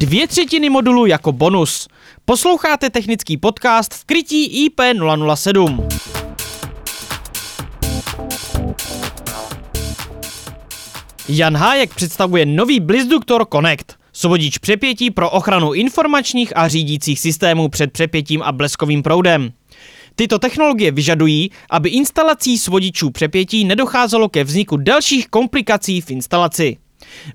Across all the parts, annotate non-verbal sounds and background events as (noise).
Dvě třetiny modulu jako bonus. Posloucháte technický podcast v krytí IP007. Jan Hájek představuje nový Blizduktor Connect. Svodič přepětí pro ochranu informačních a řídících systémů před přepětím a bleskovým proudem. Tyto technologie vyžadují, aby instalací svodičů přepětí nedocházelo ke vzniku dalších komplikací v instalaci.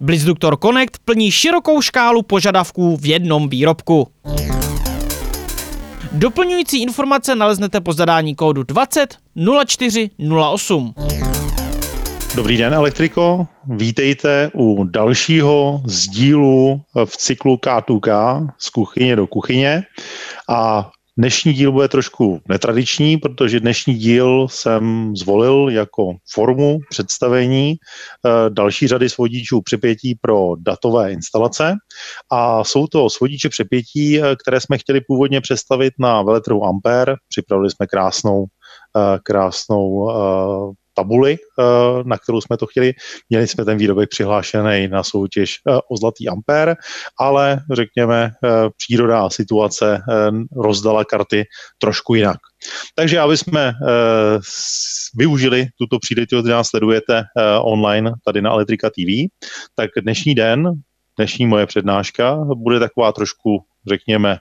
Blitzduktor Connect plní širokou škálu požadavků v jednom výrobku. Doplňující informace naleznete po zadání kódu 20 0408. Dobrý den, elektriko. Vítejte u dalšího z dílu v cyklu K2K z kuchyně do kuchyně. A Dnešní díl bude trošku netradiční, protože dnešní díl jsem zvolil jako formu představení eh, další řady svodičů přepětí pro datové instalace. A jsou to svodiče přepětí, eh, které jsme chtěli původně představit na veletrhu Ampere. Připravili jsme krásnou, eh, krásnou tabuli, eh, na kterou jsme to chtěli. Měli jsme ten výrobek přihlášený na soutěž eh, o zlatý ampér, ale řekněme, eh, příroda a situace rozdala karty trošku jinak. Takže aby jsme využili tuto příležitost, nás sledujete online tady na Elektrika TV, tak dnešní den, dnešní moje přednáška bude taková trošku řekněme,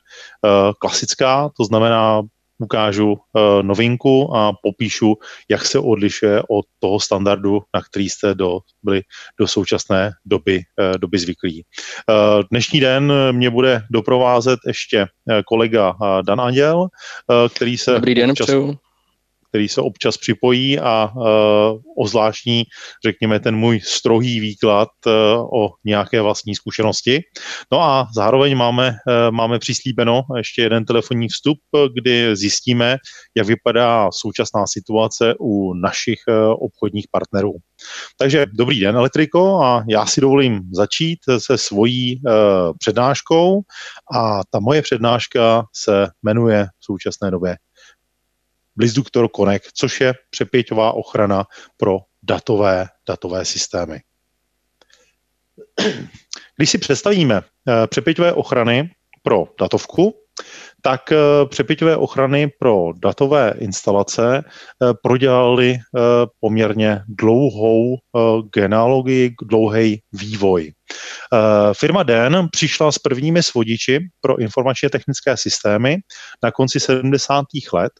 klasická, to znamená, ukážu uh, novinku a popíšu, jak se odlišuje od toho standardu, na který jste do, byli do současné doby, uh, doby zvyklí. Uh, dnešní den mě bude doprovázet ještě kolega Dan Anděl, který se Dobrý den, občas, který se občas připojí a uh, ozvláštní, řekněme, ten můj strohý výklad uh, o nějaké vlastní zkušenosti. No a zároveň máme, uh, máme přislíbeno ještě jeden telefonní vstup, kdy zjistíme, jak vypadá současná situace u našich obchodních partnerů. Takže dobrý den, elektriko, a já si dovolím začít se svojí uh, přednáškou a ta moje přednáška se jmenuje v současné době Blizduktor Connect, což je přepěťová ochrana pro datové, datové systémy. Když si představíme eh, přepěťové ochrany pro datovku, tak eh, přepěťové ochrany pro datové instalace eh, prodělali poměrně dlouhou genealogii, dlouhý vývoj. Firma Den přišla s prvními svodiči pro informačně technické systémy na konci 70. let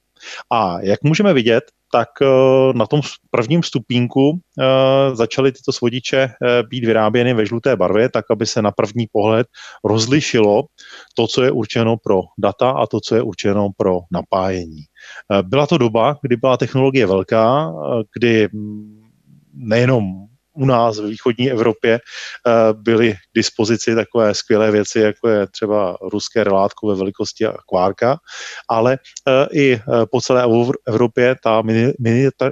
a jak můžeme vidět, tak eh, na tom prvním stupínku eh, začaly tyto svodiče eh, být vyráběny ve žluté barvě, tak aby se na první pohled rozlišilo to, co je určeno pro data a to, co je určeno pro napájení. Byla to doba, kdy byla technologie velká, kdy mm, nejenom u nás v východní Evropě eh, byly k dispozici takové skvělé věci, jako je třeba ruské relátko ve velikosti akvárka, ale eh, i eh, po celé Evropě ta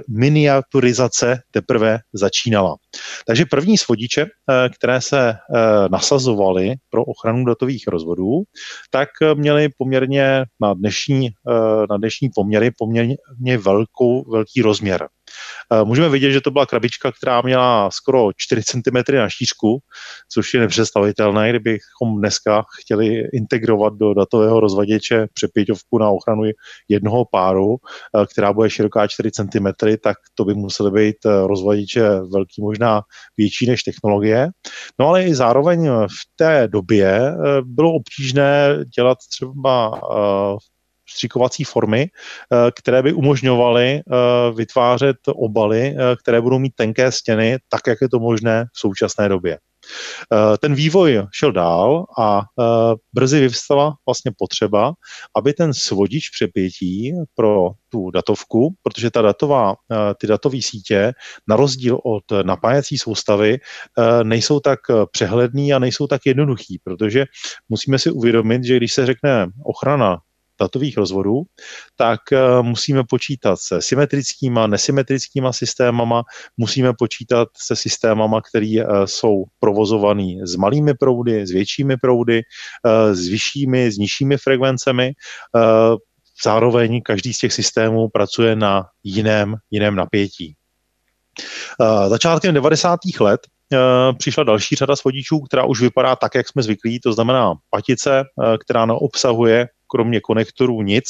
miniaturizace teprve začínala. Takže první svodiče, které se nasazovaly pro ochranu datových rozvodů, tak měly poměrně na dnešní, na dnešní poměry poměrně velkou, velký rozměr. Eh, můžeme vidět, že to byla krabička, která měla skoro 4 cm na šířku, což je nepředstavitelné, kdybychom dneska chtěli integrovat do datového rozvaděče přepěťovku na ochranu jednoho páru, eh, která bude široká 4 cm, tak to by musely být eh, rozvaděče velký, možná větší než technologie. No ale i zároveň v té době bylo obtížné dělat třeba stříkovací formy, eh, které by umožňovaly eh, vytvářet obaly, eh, které budou mít tenké stěny, tak, jak je to možné v současné době. Ten vývoj šel dál a brzy vyvstala vlastně potřeba, aby ten svodič přepětí pro tu datovku, protože ta datová, ty datové sítě, na rozdíl od napájecí soustavy, nejsou tak přehledný a nejsou tak jednoduchý, protože musíme si uvědomit, že když se řekne ochrana datových rozvodů, tak eh, musíme počítat se symetrickýma, nesymetrickýma systémama, musíme počítat se systémama, které eh, jsou provozovaný s malými proudy, s většími proudy, eh, s vyššími, s nižšími frekvencemi. Zároveň každý z těch systémů pracuje na jiném, jiném napětí. Začátkem 90. let přišla další řada svodičů, která už vypadá tak, jak jsme zvyklí, to znamená patice, která neobsahuje kromě konektorů nic,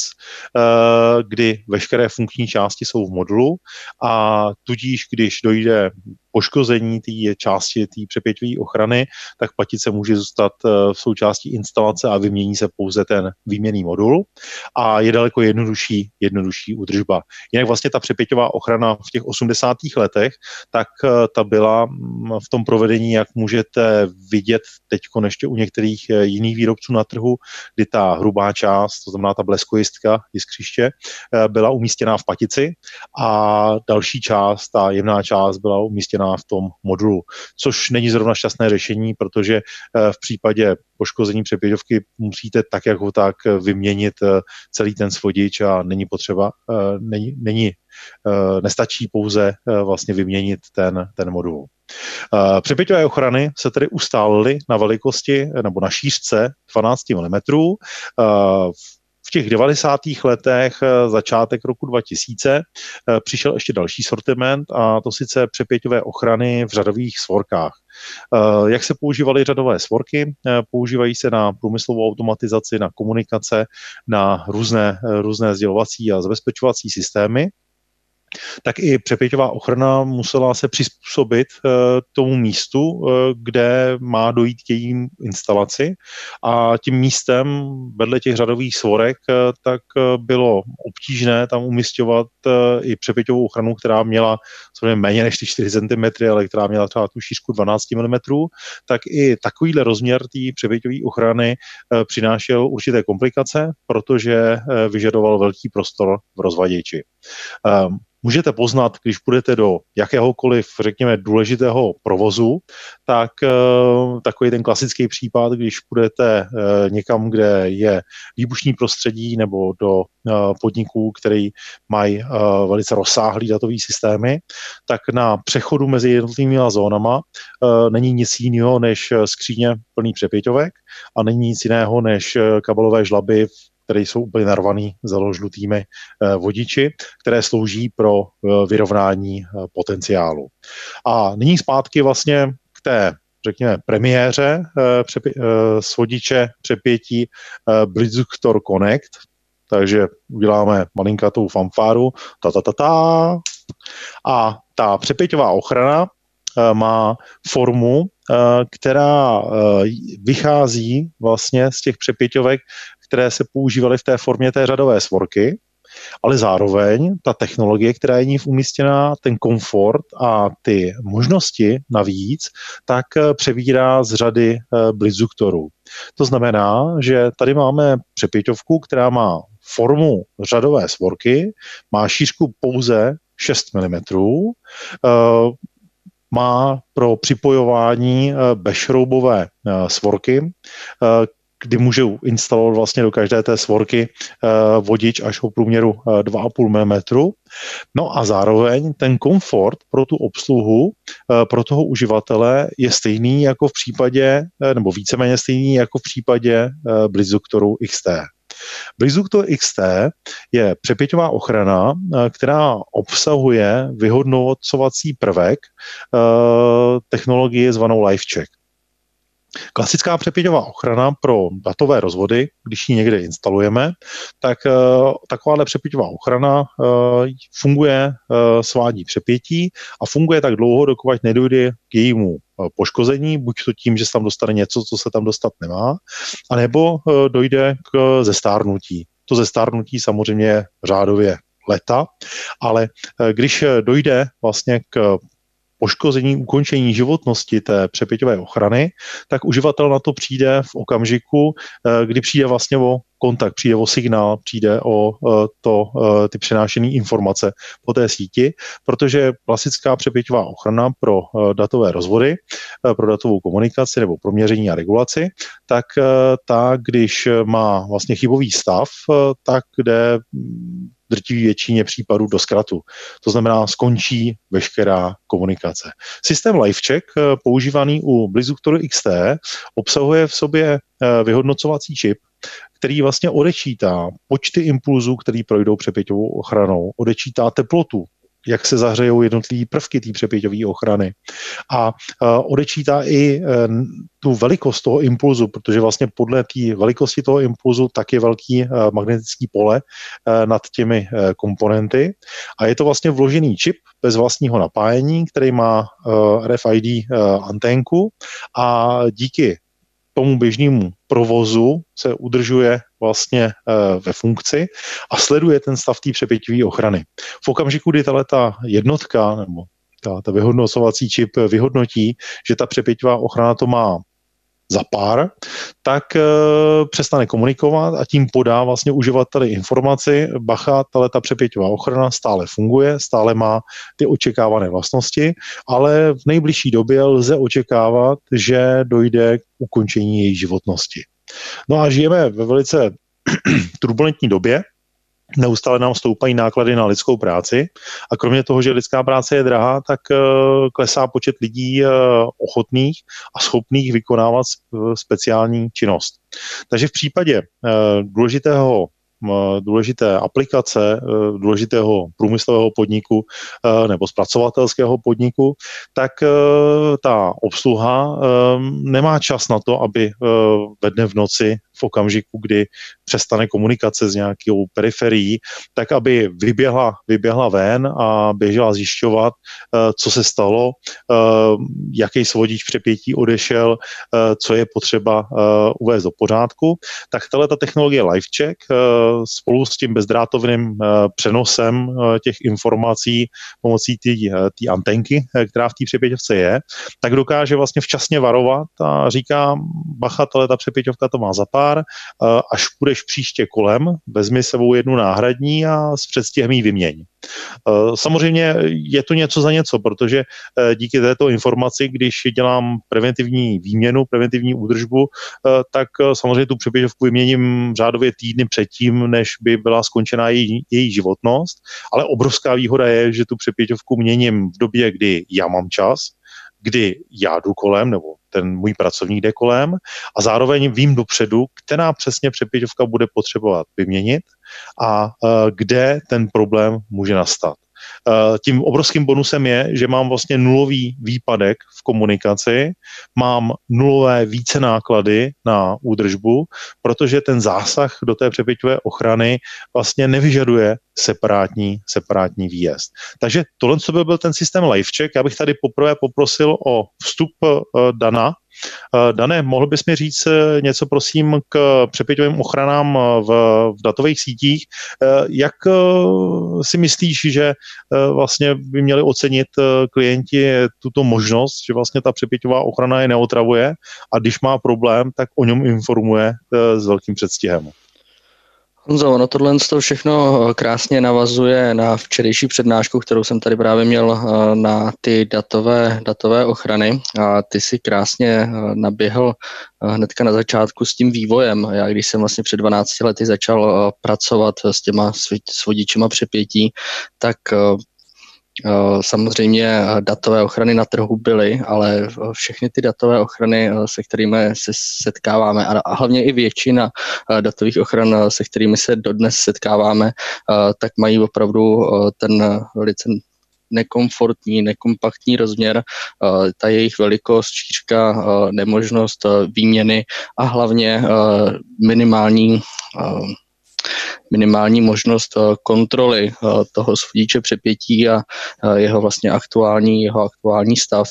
kdy veškeré funkční části jsou v modulu a tudíž, když dojde poškození té části té přepěťové ochrany, tak patice může zůstat eh, v součástí instalace a vymění se pouze ten výměný modul a je daleko jednodušší, jednodušší údržba. Jinak vlastně ta přepěťová ochrana v těch 80. letech, tak eh, ta byla mm, v tom provedení, jak můžete vidět teď ještě u některých eh, jiných výrobců na trhu, kdy ta hrubá část, to znamená ta bleskojistka, jiskřiště, byla umístěná v patici a další část, ta jemná část byla umístěna umístěná v tom modulu, což není zrovna šťastné řešení, protože eh, v případě poškození přepěťovky musíte tak jako tak vyměnit eh, celý ten svodič a není potřeba, eh, není, není nestačí pouze vlastně vyměnit ten, ten modul. Přepěťové ochrany se tedy ustálily na velikosti nebo na šířce 12 mm. V těch 90. letech, eh, začátek roku 2000, eh, přišel ještě další sortiment a to sice přepěťové ochrany v řadových svorkách. Eh, jak se používaly řadové svorky? Používají se na průmyslovou automatizaci, na komunikace, na různé, různé sdělovací a zabezpečovací systémy tak i přepěťová ochrana musela se přizpůsobit uh, tomu místu, uh, kde má dojít k jejím instalaci a tím místem vedle těch řadových svorek uh, tak bylo obtížné tam umistovat i přepěťovou ochranu, která měla samozřejmě méně než ty 4 cm, ale která měla třeba tu šířku 12 mm, tak i takovýhle rozměr té přepěťové ochrany přinášel určité komplikace, protože vyžadoval velký prostor v rozvaděči. Um, můžete poznat, když půjdete do jakéhokoliv, řekněme, důležitého provozu, tak uh, takový ten klasický případ, když půjdete uh, někam, kde je výbušní prostředí nebo do uh, podniků, který mají uh, velice rozsáhlý datový systémy, tak na přechodu mezi jednotlivými zónama není nic jiného než skříně plný přepěťovek a není nic jiného než kabelové žlaby které jsou úplně narvaný založlutými eh, vodiči, které slouží pro eh, vyrovnání eh, potenciálu. A nyní zpátky vlastně k té řekněme, premiéře přepi- svodiče přepětí Blizzuktor Connect, takže uděláme malinkatou fanfáru, ta, ta, ta, ta. A ta přepěťová ochrana má formu, která vychází vlastně z těch přepěťovek, které se používaly v té formě té řadové svorky, ale zároveň ta technologie, která je ní umístěná, ten komfort a ty možnosti navíc, tak eh, přebírá z řady eh, blizzuktorů. To znamená, že tady máme přepěťovku, která má formu řadové svorky, má šířku pouze 6 mm, má pro připojování bezšroubové svorky, kdy můžu instalovat vlastně do každé té svorky uh, vodič až o průměru uh, 2,5 mm. No a zároveň ten komfort pro tu obsluhu, uh, pro toho uživatele je stejný jako v případě, nebo víceméně stejný jako v případě Blizzuktoru XT. Blizzuktor XT je přepěťová ochrana, která obsahuje vyhodnocovací prvek technologie zvanou LifeCheck. Klasická přepěťová ochrana pro datové rozvody, když ji někde instalujeme, tak uh, takováhle přepěťová ochrana uh, funguje, uh, svádí přepětí a funguje tak dlouho, dokud nedojde k jejímu poškození, buď to tím, že se tam dostane něco, co se tam dostat nemá, anebo dojde k zestárnutí. To zestárnutí samozřejmě řádově leta, ale když dojde vlastně k poškození, ukončení životnosti té přepěťové ochrany, tak uživatel na to přijde v okamžiku, eh, kdy přijde vlastně o kontakt, přijde o signál, přijde o eh, to, eh, ty přenášené informace po té síti, protože klasická přepěťová ochrana pro datové rozvody, pro datovou komunikaci nebo pro měření a regulaci, tak ta, když má vlastně chybový stav, tak kde drtivý většině případů do zkratu. To znamená, skončí veškerá komunikace. Systém LifeCheck, eh, používaný u Blizzuktoru XT, obsahuje v sobě eh, vyhodnocovací čip, který vlastně odečítá počty impulzů, který projdou přepěťovou ochranou, odečítá teplotu jak se zahřejou jednotlivé prvky té přepěťové ochrany. A odečítá i tu velikost toho impulzu, protože vlastně podle té velikosti toho impulzu tak je velký magnetický pole nad těmi komponenty. A je to vlastně vložený čip bez vlastního napájení, který má RFID anténku a díky tomu běžnému provozu se udržuje vlastně eh, ve funkci a sleduje ten stav té přepěťové ochrany. V okamžiku, kdy ta jednotka nebo ta, ta vyhodnocovací čip vyhodnotí, že ta přepěťová ochrana to má za pár, tak e, přestane komunikovat a tím podá vlastně uživateli informaci, bacha, tahle ta přepěťová ochrana stále funguje, stále má ty očekávané vlastnosti, ale v nejbližší době lze očekávat, že dojde k ukončení její životnosti. No a žijeme ve velice (clears throat) turbulentní době, Neustále nám stoupají náklady na lidskou práci a kromě toho, že lidská práce je drahá, tak eh, klesá počet lidí eh, ochotných a schopných vykonávat speciální činnost. Takže v případě eh, důležitého důležité aplikace důležitého průmyslového podniku nebo zpracovatelského podniku, tak ta obsluha nemá čas na to, aby ve dne v noci v okamžiku, kdy přestane komunikace s nějakou periferií, tak aby vyběhla, vyběhla ven a běžela zjišťovat, eh, co se stalo, eh, jaký svodič přepětí odešel, eh, co je potřeba uvést do pořádku, tak tahle ta technologie LifeCheck spolu s tím bezdrátovým přenosem těch informací pomocí té antenky, která v té přepěťovce je, tak dokáže vlastně včasně varovat a říká, bacha, ta přepěťovka to má zapát, pár, až půjdeš příště kolem, vezmi sebou jednu náhradní a s předstihem ji vyměň. Samozřejmě je to něco za něco, protože e, díky této informaci, když dělám preventivní výměnu, preventivní údržbu, tak samozřejmě tu přeběžovku vyměním řádově týdny předtím, než by byla skončená její, její životnost, ale obrovská výhoda je, že tu přepěťovku měním v době, kdy já mám čas, kdy já jdu kolem, nebo ten můj pracovník jde kolem a zároveň vím dopředu, která přesně přepěťovka bude potřebovat vyměnit a uh, kde ten problém může nastat. Eh, tím obrovským bonusem je, že mám vlastně nulový výpadek v komunikaci, mám nulové více náklady na údržbu, protože ten zásah do té přepěťové ochrany vlastně nevyžaduje separátní, separátní výjezd. Takže tohle, co by byl ten systém LifeCheck, já bych tady poprvé poprosil o vstup uh, Dana, Eh, Dané, mohl bys mi říct eh, něco, prosím, k přepěťovým ochranám eh, v, v datových sítích? Jak si myslíš, že vlastně by měli ocenit klienti tuto možnost, že vlastně ta přepěťová ochrana je neotravuje a když má problém, tak o něm informuje s velkým předstihem? Honzo, ono tohle to všechno eh, krásně navazuje na včerejší přednášku, kterou jsem tady právě měl eh, na ty datové, datové ochrany a ty si krásně eh, naběhl hnedka na začátku s tím vývojem. Já když jsem vlastně před 12 lety začal pracovat s těma svodičima přepětí, tak samozřejmě eh, datové ochrany na trhu byly, ale eh, všechny ty datové ochrany, se kterými se setkáváme, a hlavně i většina datových ochran, se kterými se dodnes setkáváme, tak mají opravdu ten velice nekomfortní, nekompaktní rozměr, ta jejich velikost, šířka, nemožnost výměny a hlavně minimální minimální možnost eh, kontroly eh, toho svodiče přepětí a eh, jeho vlastně aktuální, jeho aktuální stav.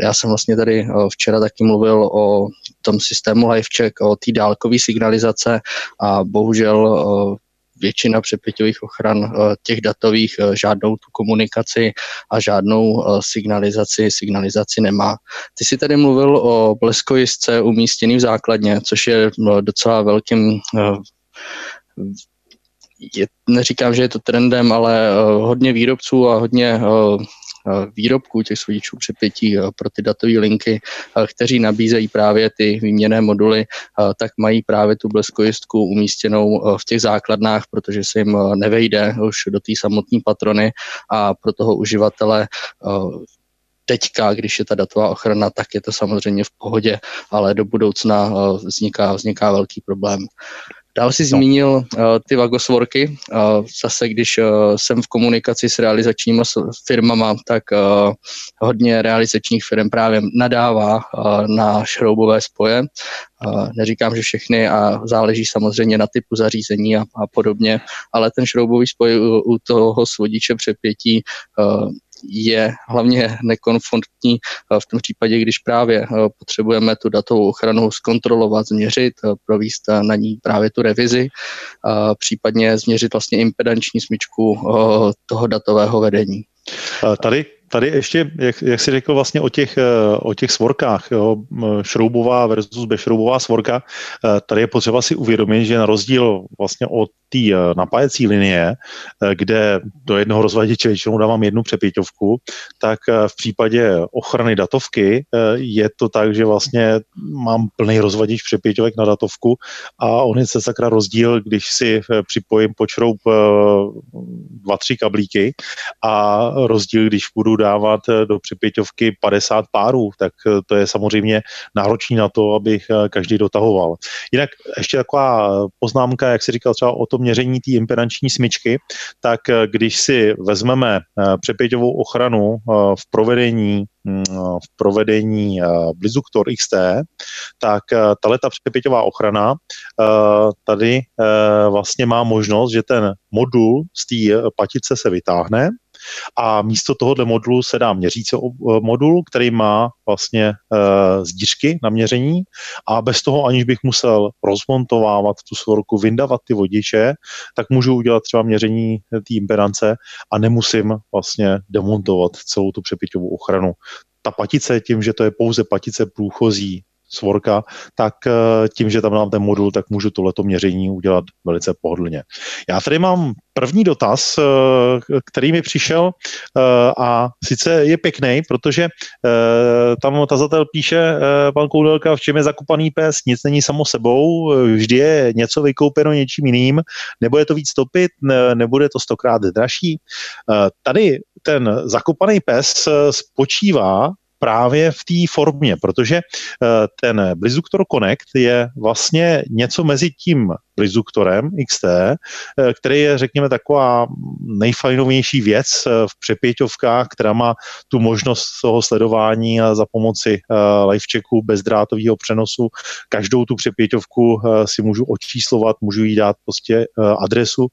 Já jsem vlastně tady včera taky mluvil o tom systému LifeCheck, o té dálkové signalizace a bohužel většina přepěťových ochran těch datových žádnou tu komunikaci a žádnou signalizaci, signalizaci nemá. Ty jsi tady mluvil o bleskojistce umístěný v základně, což je docela velkým je, neříkám, že je to trendem, ale uh, hodně výrobců a hodně uh, výrobků těch svodičů přepětí pro ty datové linky, kteří nabízejí právě ty výměné moduly, tak mají právě tu bleskojistku umístěnou v těch základnách, protože se jim nevejde už do té samotné patrony a pro toho uživatele teďka, když je ta datová ochrana, tak je to samozřejmě v pohodě, ale do budoucna vzniká, vzniká velký problém. Dál si No. zmínil uh, ty vagosvorky. Uh, zase, když uh, jsem v komunikaci s realizačními firmama, tak uh, hodně realizačních firm právě nadává uh, na šroubové spoje. Uh, neříkám, že všechny a záleží samozřejmě na typu zařízení a, a podobně, ale ten šroubový spoj u, u toho svodiče přepětí uh, je hlavně nekonformní uh, v tom případě, když právě uh, potřebujeme tu datovou ochranu zkontrolovat, změřit, uh, provést na ní právě tu revizi, případně změřit vlastně impedanční smyčku toho datového vedení. Eh, Tady, tady ještě, jak, jak jsi řekl vlastně o těch, eh, o těch svorkách, jo, šroubová versus bezšroubová svorka, eh, tady je potřeba si uvědomit, že na rozdíl vlastně od té eh, napájecí linie, kde do jednoho rozvaděče většinou dávám jednu přepěťovku, tak v případě ochrany datovky je to tak, že vlastně mám plný rozvaděč přepěťovek na datovku a on je se sakra rozdíl, když si připojím eh, dva, tři kablíky a rozdíl, když budu dávat eh, do přepěťovky 50 párů, tak eh, to je samozřejmě náročný na to, abych eh, každý dotahoval. Jinak ještě taková poznámka, jak si říkal třeba o tom měření té impedanční smyčky, tak když si vezmeme přepěťovou ochranu v provedení mm, v provedení Blizzuktor XT, tak ta přepěťová ochrana tady vlastně má možnost, že ten modul z té patice se vytáhne a místo tohohle modulu se dá měřící modul, který má vlastně uh, zdířky na měření a bez toho, aniž bych musel rozmontovávat tu svorku, vyndavat ty vodiče, tak můžu udělat třeba měření té impedance a nemusím vlastně demontovat celou tu přepěťovou ochranu. Ta patice, tím, že to je pouze patice průchozí svorka, tak tím, že tam mám ten modul, tak můžu tohleto měření udělat velice pohodlně. Já tady mám první dotaz, který mi přišel a sice je pěkný, protože tam tazatel píše, pan Koudelka, v čem je zakopaný pes, nic není samo sebou, vždy je něco vykoupeno něčím jiným, nebude to víc topit, nebude to stokrát dražší. Tady ten zakopaný pes spočívá právě v té formě, protože ten Blizzuktor Connect je vlastně něco mezi tím Blizzuktorem XT, který je, řekněme, taková nejfajnovější věc v přepěťovkách, která má tu možnost toho sledování a za pomoci livechecku bezdrátového přenosu. Každou tu přepěťovku si můžu očíslovat, můžu jí dát prostě adresu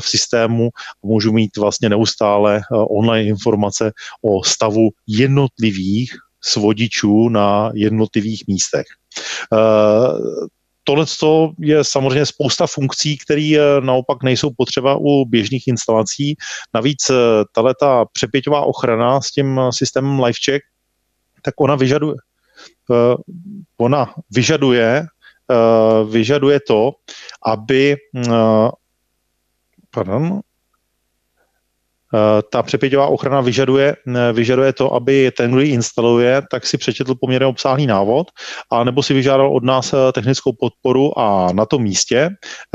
v systému, můžu mít vlastně neustále online informace o stavu jednotlivých svodičů na jednotlivých místech. Tohle je samozřejmě spousta funkcí, které naopak nejsou potřeba u běžných instalací. Navíc ta přepěťová ochrana s tím systémem LiveCheck, tak ona vyžaduje, ona vyžaduje, vyžaduje to, aby pardon, ta přepěťová ochrana vyžaduje, vyžaduje to, aby ten, kdo ji instaluje, tak si přečetl poměrně obsáhlý návod, a nebo si vyžádal od nás technickou podporu a na tom místě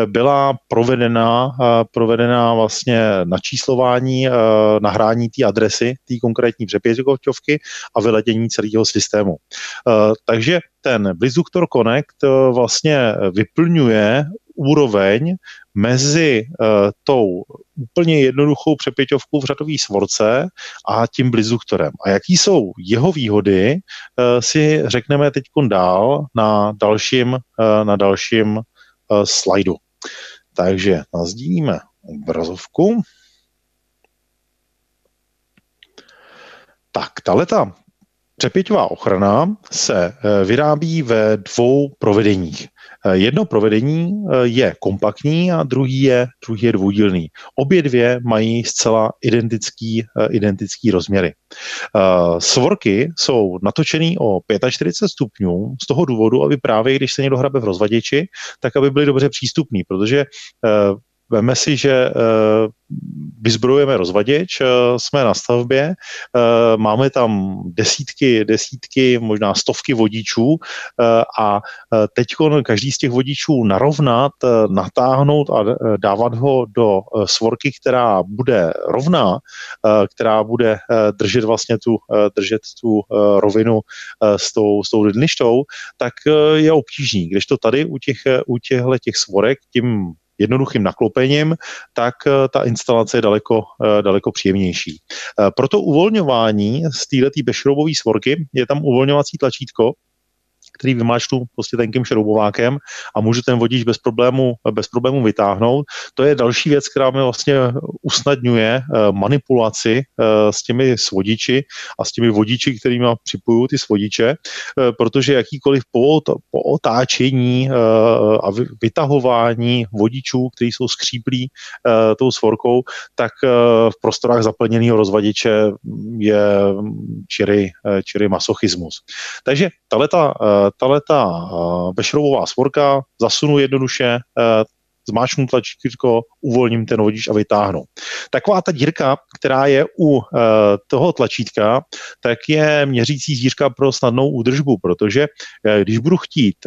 byla provedena, provedena vlastně načíslování, nahrání té adresy, té konkrétní přepěťovky a vyledění celého systému. Takže ten Blizzuktor Connect vlastně vyplňuje úroveň mezi uh, tou úplně jednoduchou přepěťovkou v řadové svorce a tím Blizzuktorem. A jaký jsou jeho výhody, uh, si řekneme teď dál na dalším, uh, na dalším uh, slajdu. Takže nazdílíme obrazovku. Tak, tahleta Přepěťová ochrana se vyrábí ve dvou provedeních. Jedno provedení je kompaktní a druhý je, druhý je dvoudílný. Obě dvě mají zcela identický, identický rozměry. Svorky jsou natočený o 45 stupňů z toho důvodu, aby právě, když se někdo hrabe v rozvaděči, tak aby byly dobře přístupný, protože veme si, že vyzbrojujeme rozvaděč, jsme na stavbě, máme tam desítky, desítky, možná stovky vodičů a teď každý z těch vodičů narovnat, natáhnout a dávat ho do svorky, která bude rovná, která bude držet vlastně tu, držet tu rovinu s tou, s tou dništou, tak je obtížný. Když to tady u těch, u těchto těch svorek tím jednoduchým naklopením, tak eh, ta instalace je daleko, eh, daleko příjemnější. Eh, Proto uvolňování z této bešroubové svorky je tam uvolňovací tlačítko, který vymáčknu prostě tenkým šroubovákem a můžu ten vodič bez problému, bez problému vytáhnout. To je další věc, která mi vlastně usnadňuje manipulaci s těmi svodiči a s těmi vodiči, kterými připojuju ty svodiče, protože jakýkoliv po otáčení a vytahování vodičů, kteří jsou skříplí tou svorkou, tak v prostorách zaplněného rozvadiče je čirý, čirý masochismus. Takže tato tahle ta bešroubová svorka, zasunu jednoduše, zmáčknu tlačítko, uvolním ten vodič a vytáhnu. Taková ta dírka, která je u toho tlačítka, tak je měřící zírka pro snadnou údržbu, protože když budu chtít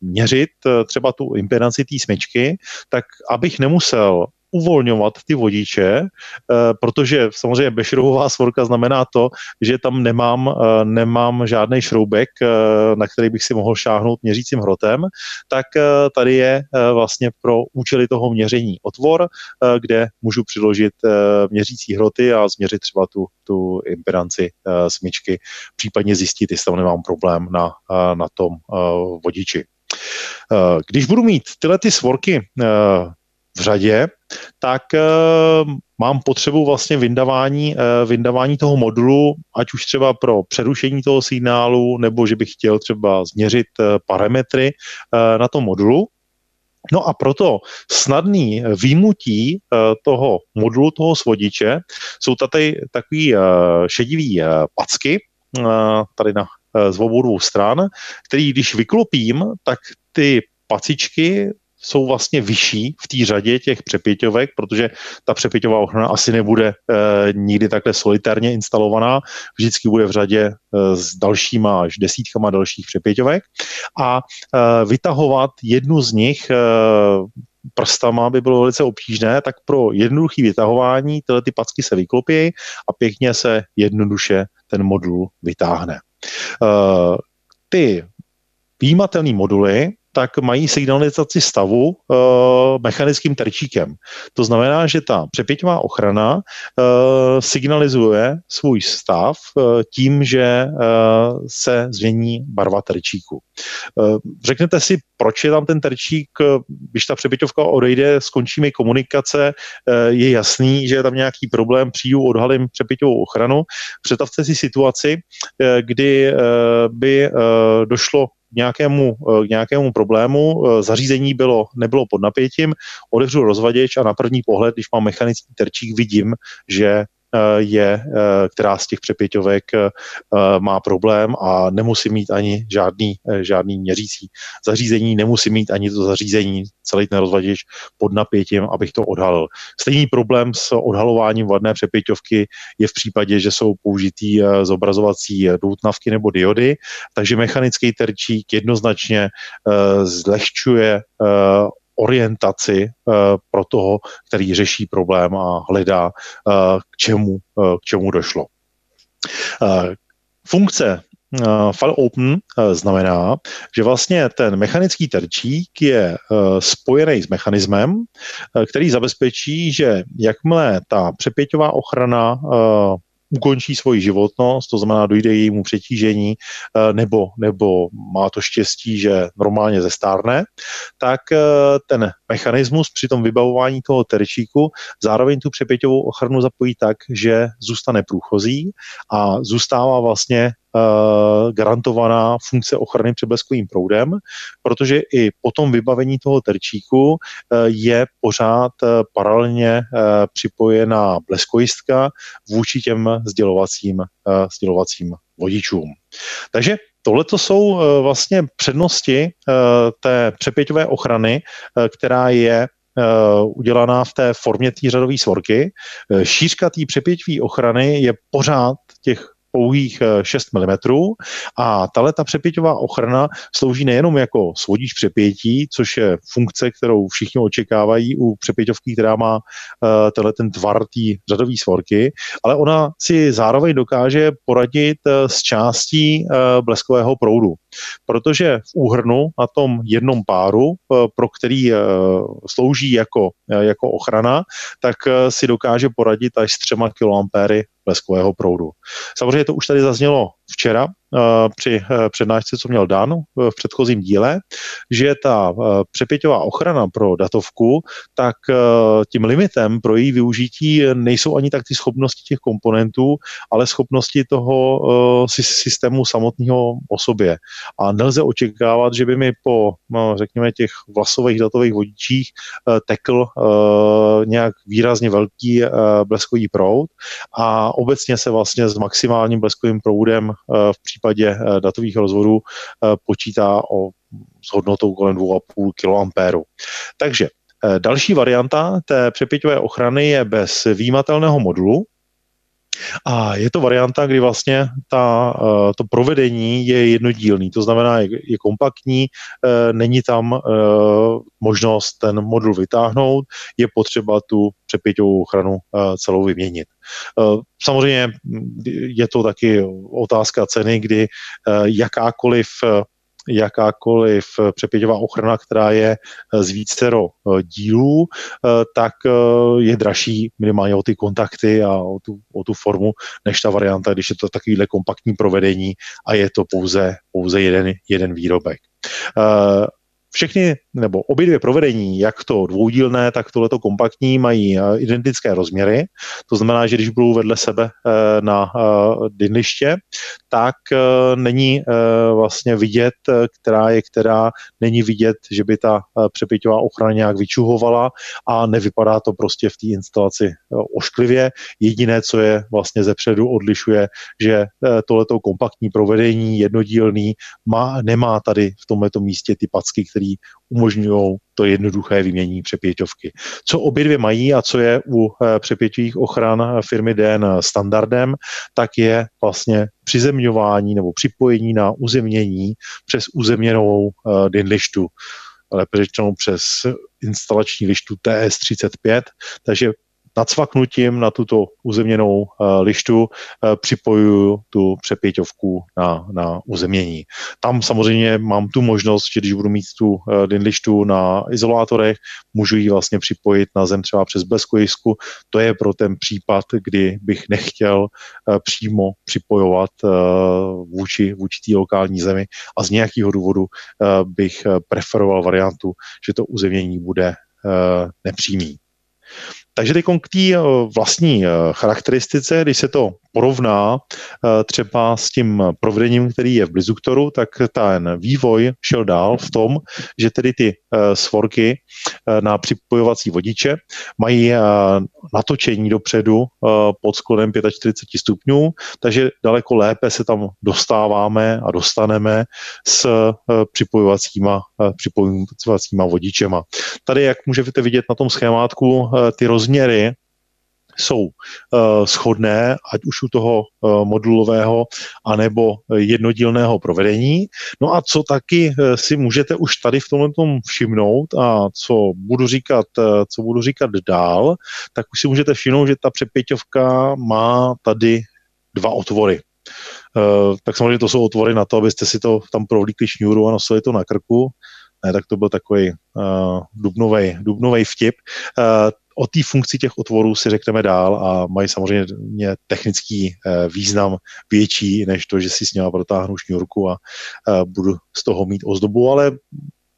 měřit třeba tu impedanci té smyčky, tak abych nemusel uvolňovat ty vodiče, eh, protože samozřejmě bešroubová svorka znamená to, že tam nemám, eh, nemám žádný šroubek, eh, na který bych si mohl šáhnout měřícím hrotem, tak tady je vlastně pro účely toho měření otvor, kde můžu přiložit měřící hroty a změřit třeba tu, tu impedanci smyčky, případně zjistit, jestli tam nemám problém na, na tom vodiči. Když budu mít tyhle ty svorky v řadě, tak uh, mám potřebu vlastně vyndavání, uh, vyndavání toho modulu, ať už třeba pro přerušení toho signálu, nebo že bych chtěl třeba změřit uh, parametry na tom modulu. No a proto snadný výmutí toho modulu, toho svodiče, jsou tady takový šedivý packy, tady na z obou dvou stran, který když vyklopím, tak ty pacičky jsou vlastně vyšší v té řadě těch přepěťovek, protože ta přepěťová ochrana asi nebude e, nikdy takhle solitárně instalovaná, vždycky bude v řadě e, s dalšíma až desítkama dalších přepěťovek a e, vytahovat jednu z nich e, prstama by bylo velice obtížné, tak pro jednoduché vytahování tyhle ty packy se vyklopí a pěkně se jednoduše ten modul vytáhne. Uh, ty výjimatelné moduly tak mají signalizaci stavu uh, mechanickým terčíkem. To znamená, že ta přepěťová ochrana uh, signalizuje svůj stav uh, tím, že uh, se změní barva terčíku. Uh, řeknete si, proč je tam ten terčík, když ta přepěťovka odejde, skončí mi komunikace, uh, je jasný, že je tam nějaký problém, přijdu, odhalím přepěťovou ochranu. Představte si situaci, uh, kdy uh, by uh, došlo nějakému, eh, k nějakému problému, eh, zařízení bylo, nebylo pod napětím, otevřu rozvaděč a na první pohled, když mám mechanický terčík, vidím, že je, eh, která z těch přepěťovek eh, má problém a nemusí mít ani žádný, žádný měřící zařízení, nemusí mít ani to zařízení, celý ten rozvaděč pod napětím, abych to odhalil. Stejný problém s odhalováním vadné přepěťovky je v případě, že jsou použitý zobrazovací doutnavky nebo diody, takže mechanický terčík jednoznačně zlehčuje orientaci uh, pro toho, který řeší problém a hledá, uh, k, čemu, uh, k čemu došlo. Funkce file open znamená, že vlastně ten mechanický terčík je spojený s mechanismem, který zabezpečí, že jakmile ta přepěťová ochrana ukončí svoji životnost, to znamená dojde jejímu přetížení eh, nebo, nebo má to štěstí, že normálně zestárne, tak eh, ten mechanismus při tom vybavování toho terčíku zároveň tu přepěťovou ochranu zapojí tak, že zůstane průchozí a zůstává vlastně garantovaná funkce ochrany před bleskovým proudem, protože i po tom vybavení toho terčíku uh, je pořád uh, paralelně připojená bleskojistka vůči těm sdělovacím, sdělovacím vodičům. Takže Tohle to jsou vlastně přednosti té přepěťové ochrany, která je udělaná v té formě té řadové svorky. Šířka té přepěťové ochrany je pořád těch pouhých 6 eh, mm a tahle ta přepěťová ochrana slouží nejenom jako svodič přepětí, což je funkce, kterou všichni očekávají u přepěťovky, která má uh, tenhle ten tvar té řadové svorky, ale ona si zároveň dokáže poradit uh, s částí bleskového proudu. Protože v úhrnu na tom jednom páru, pro který slouží jako, jako ochrana, tak si dokáže poradit až s třema kiloampéry bleskového proudu. Samozřejmě to už tady zaznělo včera eh, při eh, přednášce, co měl Dan v předchozím díle, že ta eh, přepěťová ochrana pro datovku, tak tím limitem pro její využití nejsou ani tak ty schopnosti těch komponentů, ale schopnosti toho systému samotného o sobě. A nelze očekávat, že by mi po, řekněme, těch vlasových datových vodičích tekl nějak výrazně velký bleskový proud a obecně se vlastně s maximálním bleskovým proudem Eh, v případě eh, datových rozvodů eh, počítá o, s hodnotou kolem 2,5 kA. Takže další varianta té přepěťové ochrany je bez výjimatelného modulu, a je to varianta, kdy vlastně ta, to provedení je jednodílný, to znamená, je, je kompaktní, není tam možnost ten modul vytáhnout, je potřeba tu přepěťovou ochranu celou vyměnit. Eh, samozřejmě je to taky otázka ceny, kdy eh, jakákoliv eh, jakákoliv přepěťová ochrana, která je z vícero dílů, tak je dražší minimálně o ty kontakty a o tu, o tu formu, než ta varianta, když je to takovýhle kompaktní provedení a je to pouze, pouze jeden, jeden výrobek všechny nebo obě dvě provedení, jak to dvoudílné, tak tohleto kompaktní, mají eh, identické rozměry. To znamená, že když budou vedle sebe eh, na eh, dynliště, tak není vlastně vidět, která je která, není vidět, že by ta přepěťová ochrana nějak vyčuhovala a nevypadá to prostě v té instalaci ošklivě. Jediné, co je vlastně zepředu odlišuje, že tohleto kompaktní provedení, jednodílný, má, nemá tady v tomto místě ty packy, který umožňují to jednoduché vyměnění přepěťovky. Co obě dvě mají a co je u eh, přepěťových ochran firmy DN standardem, tak je vlastně přizemňování nebo připojení na uzemnění přes uzemněnou eh, DIN-lištu lépe řečeno přes instalační lištu TS35, takže nacvaknutím na tuto uzemněnou uh, lištu uh, připojuju tu přepěťovku na, na uzemnění. Tam samozřejmě mám tu možnost, že když budu mít tu uh, DIN lištu na izolátorech, můžu ji vlastně připojit na zem třeba přes bleskojisku. To je pro ten případ, kdy bych nechtěl přímo připojovat vůči, vůči té lokální zemi a z nějakého důvodu bych preferoval variantu, že to uzemnění bude nepřímý. Takže teď k té eh, vlastní eh, charakteristice, když se to porovná eh, třeba s tím provedením, který je v Blizzuktoru, tak ten vývoj šel dál v tom, že tedy ty svorky na připojovací vodiče mají natočení dopředu pod sklonem 45 stupňů, takže daleko lépe se tam dostáváme a dostaneme s připojovacíma, připojovacíma vodičema. Tady, jak můžete vidět na tom schémátku, ty rozměry jsou uh, shodné, ať už u toho uh, modulového anebo jednodílného provedení. No a co taky uh, si můžete už tady v tomhle tom všimnout a co budu říkat, uh, co budu říkat dál, tak už si můžete všimnout, že ta přepěťovka má tady dva otvory. Uh, tak samozřejmě to jsou otvory na to, abyste si to tam provlíkli šňůru a nosili to na krku. Ne, tak to byl takový uh, dubnovej, dubnovej vtip. Uh, o té funkci těch otvorů si řekneme dál a mají samozřejmě technický uh, význam větší, než to, že si s nimi protáhnu šňůrku a uh, budu z toho mít ozdobu, ale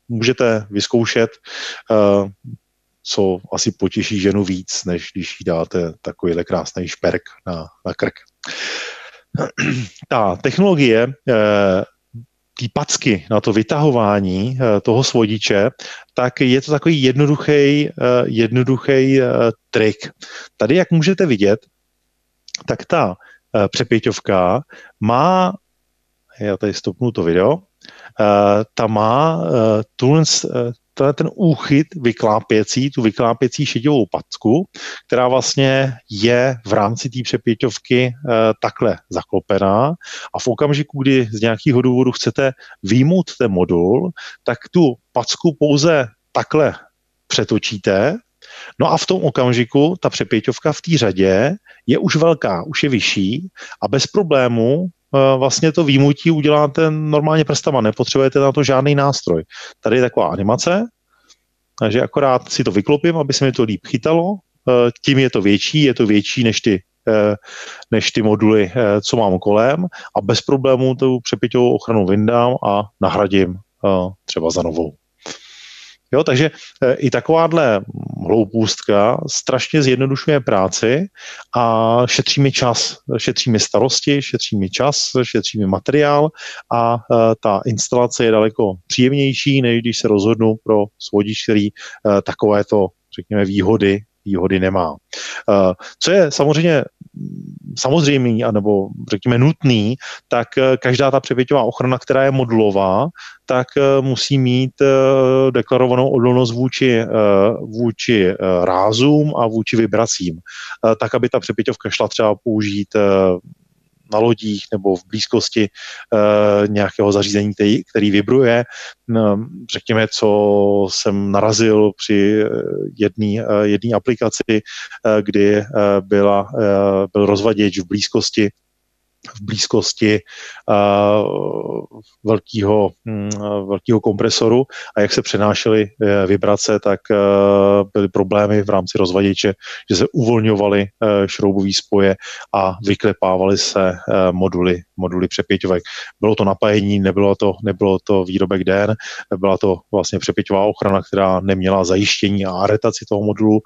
můžete vyzkoušet, uh, co asi potěší ženu víc, než když jí dáte takovýhle krásný šperk na, na krk. (clears throat) Ta technologie té packy, na to vytahování eh, toho svodiče, tak je to takový jednoduchý, eh, jednoduchý eh, trik. Tady, jak můžete vidět, tak ta přepěťovka má, já tady stopnu to video, ta má tenhle ten úchyt vyklápěcí, tu vyklápěcí šedivou packu, která vlastně je v rámci té přepěťovky e, takhle zaklopená. A v okamžiku, kdy z nějakého důvodu chcete výjmout ten modul, tak tu packu pouze takhle přetočíte, no a v tom okamžiku ta přepěťovka v té řadě je už velká, už je vyšší a bez problému vlastně to výmutí uděláte normálně prstama, nepotřebujete na to žádný nástroj. Tady je taková animace, takže akorát si to vyklopím, aby se mi to líp chytalo, eh, tím je to větší, je to větší než ty, eh, než ty moduly, co mám kolem a bez problémů tu přepěťovou ochranu vyndám a nahradím třeba za novou. Jo, takže e, i takováhle hloupůstka strašně zjednodušuje práci a šetří mi čas, šetří mi starosti, šetří mi čas, šetří mi materiál a e, ta instalace je daleko příjemnější, než když se rozhodnu pro svodič, který e, takovéto, řekněme, výhody výhody nemá. Co je samozřejmě samozřejmý, anebo řekněme nutný, tak eh, každá ta přepěťová ochrana, která je modulová, tak eh, musí mít eh, deklarovanou odolnost vůči, vůči rázům a vůči vibracím, tak aby ta přepěťovka šla třeba použít na lodích nebo v blízkosti uh, nějakého zařízení, který, který vibruje. No, řekněme, co jsem narazil při jedné uh, aplikaci, kdy byla, byl rozvaděč v blízkosti v blízkosti velkého, velkého kompresoru a jak se přenášely uh, vibrace, tak uh, byly problémy v rámci rozvaděče, že se uvolňovaly uh, šroubové spoje a vyklepávaly se moduly, moduly přepěťovek. Bylo to napájení, nebylo to, nebylo to výrobek den, byla to vlastně přepěťová ochrana, která neměla zajištění a aretaci toho modulu.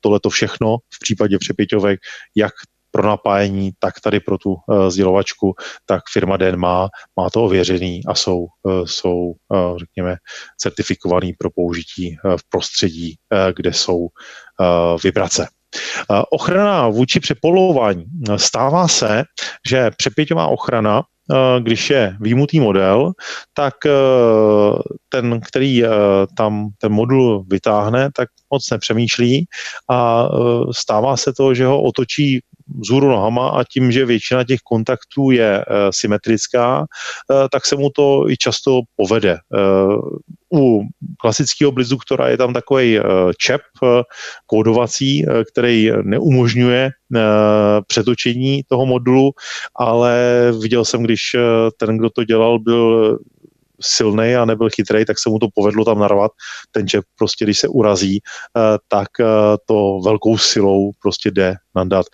Tohle to všechno v případě přepěťovek, jak pro napájení, tak tady pro tu uh, sdělovačku, tak firma Den má, má to ověřený a jsou, uh, jsou uh, řekněme, certifikovaný pro použití uh, v prostředí, uh, kde jsou uh, vibrace. Ochrana vůči přepolování. Stává se, že přepěťová ochrana když je výjimutý model, tak ten, který tam ten modul vytáhne, tak moc nepřemýšlí a stává se to, že ho otočí vzhůru nohama a tím, že většina těch kontaktů je uh, symetrická, uh, tak se mu to i často povede. Uh, u klasického blizduktora je tam takový čep kódovací, který neumožňuje přetočení toho modulu, ale viděl jsem, když ten, kdo to dělal, byl silný a nebyl chytrý, tak se mu to povedlo tam narvat. Ten čep prostě, když se urazí, tak to velkou silou prostě jde nandat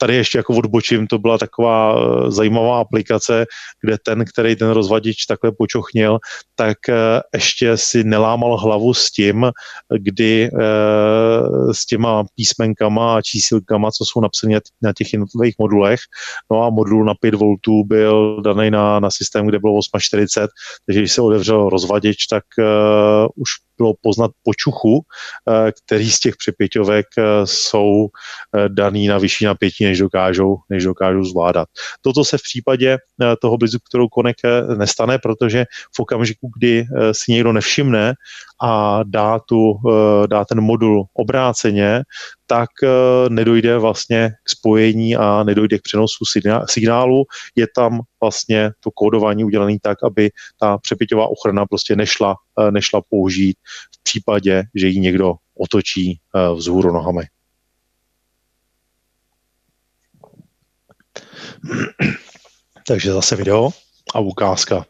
tady ještě jako odbočím, to byla taková eh, zajímavá aplikace, kde ten, který ten rozvadič takhle počochnil, tak eh, ještě si nelámal hlavu s tím, kdy eh, s těma písmenkama a čísilkama, co jsou napsané na těch jednotlivých modulech. No a modul na 5 V byl daný na, na systém, kde bylo 840, takže když se otevřel rozvadič, tak už bylo poznat počuchu, eh, který z těch přepěťovek eh, jsou eh, daný na vyšší napětí, než dokážou, než dokážou zvládat. Toto se v případě toho blizu, kterou Connect nestane, protože v okamžiku, kdy si někdo nevšimne a dá, tu, dá ten modul obráceně, tak nedojde vlastně k spojení a nedojde k přenosu signálu. Je tam vlastně to kódování udělané tak, aby ta přepěťová ochrana prostě nešla, nešla použít v případě, že ji někdo otočí vzhůru nohami. (clears throat) Takže zase video a ukázka.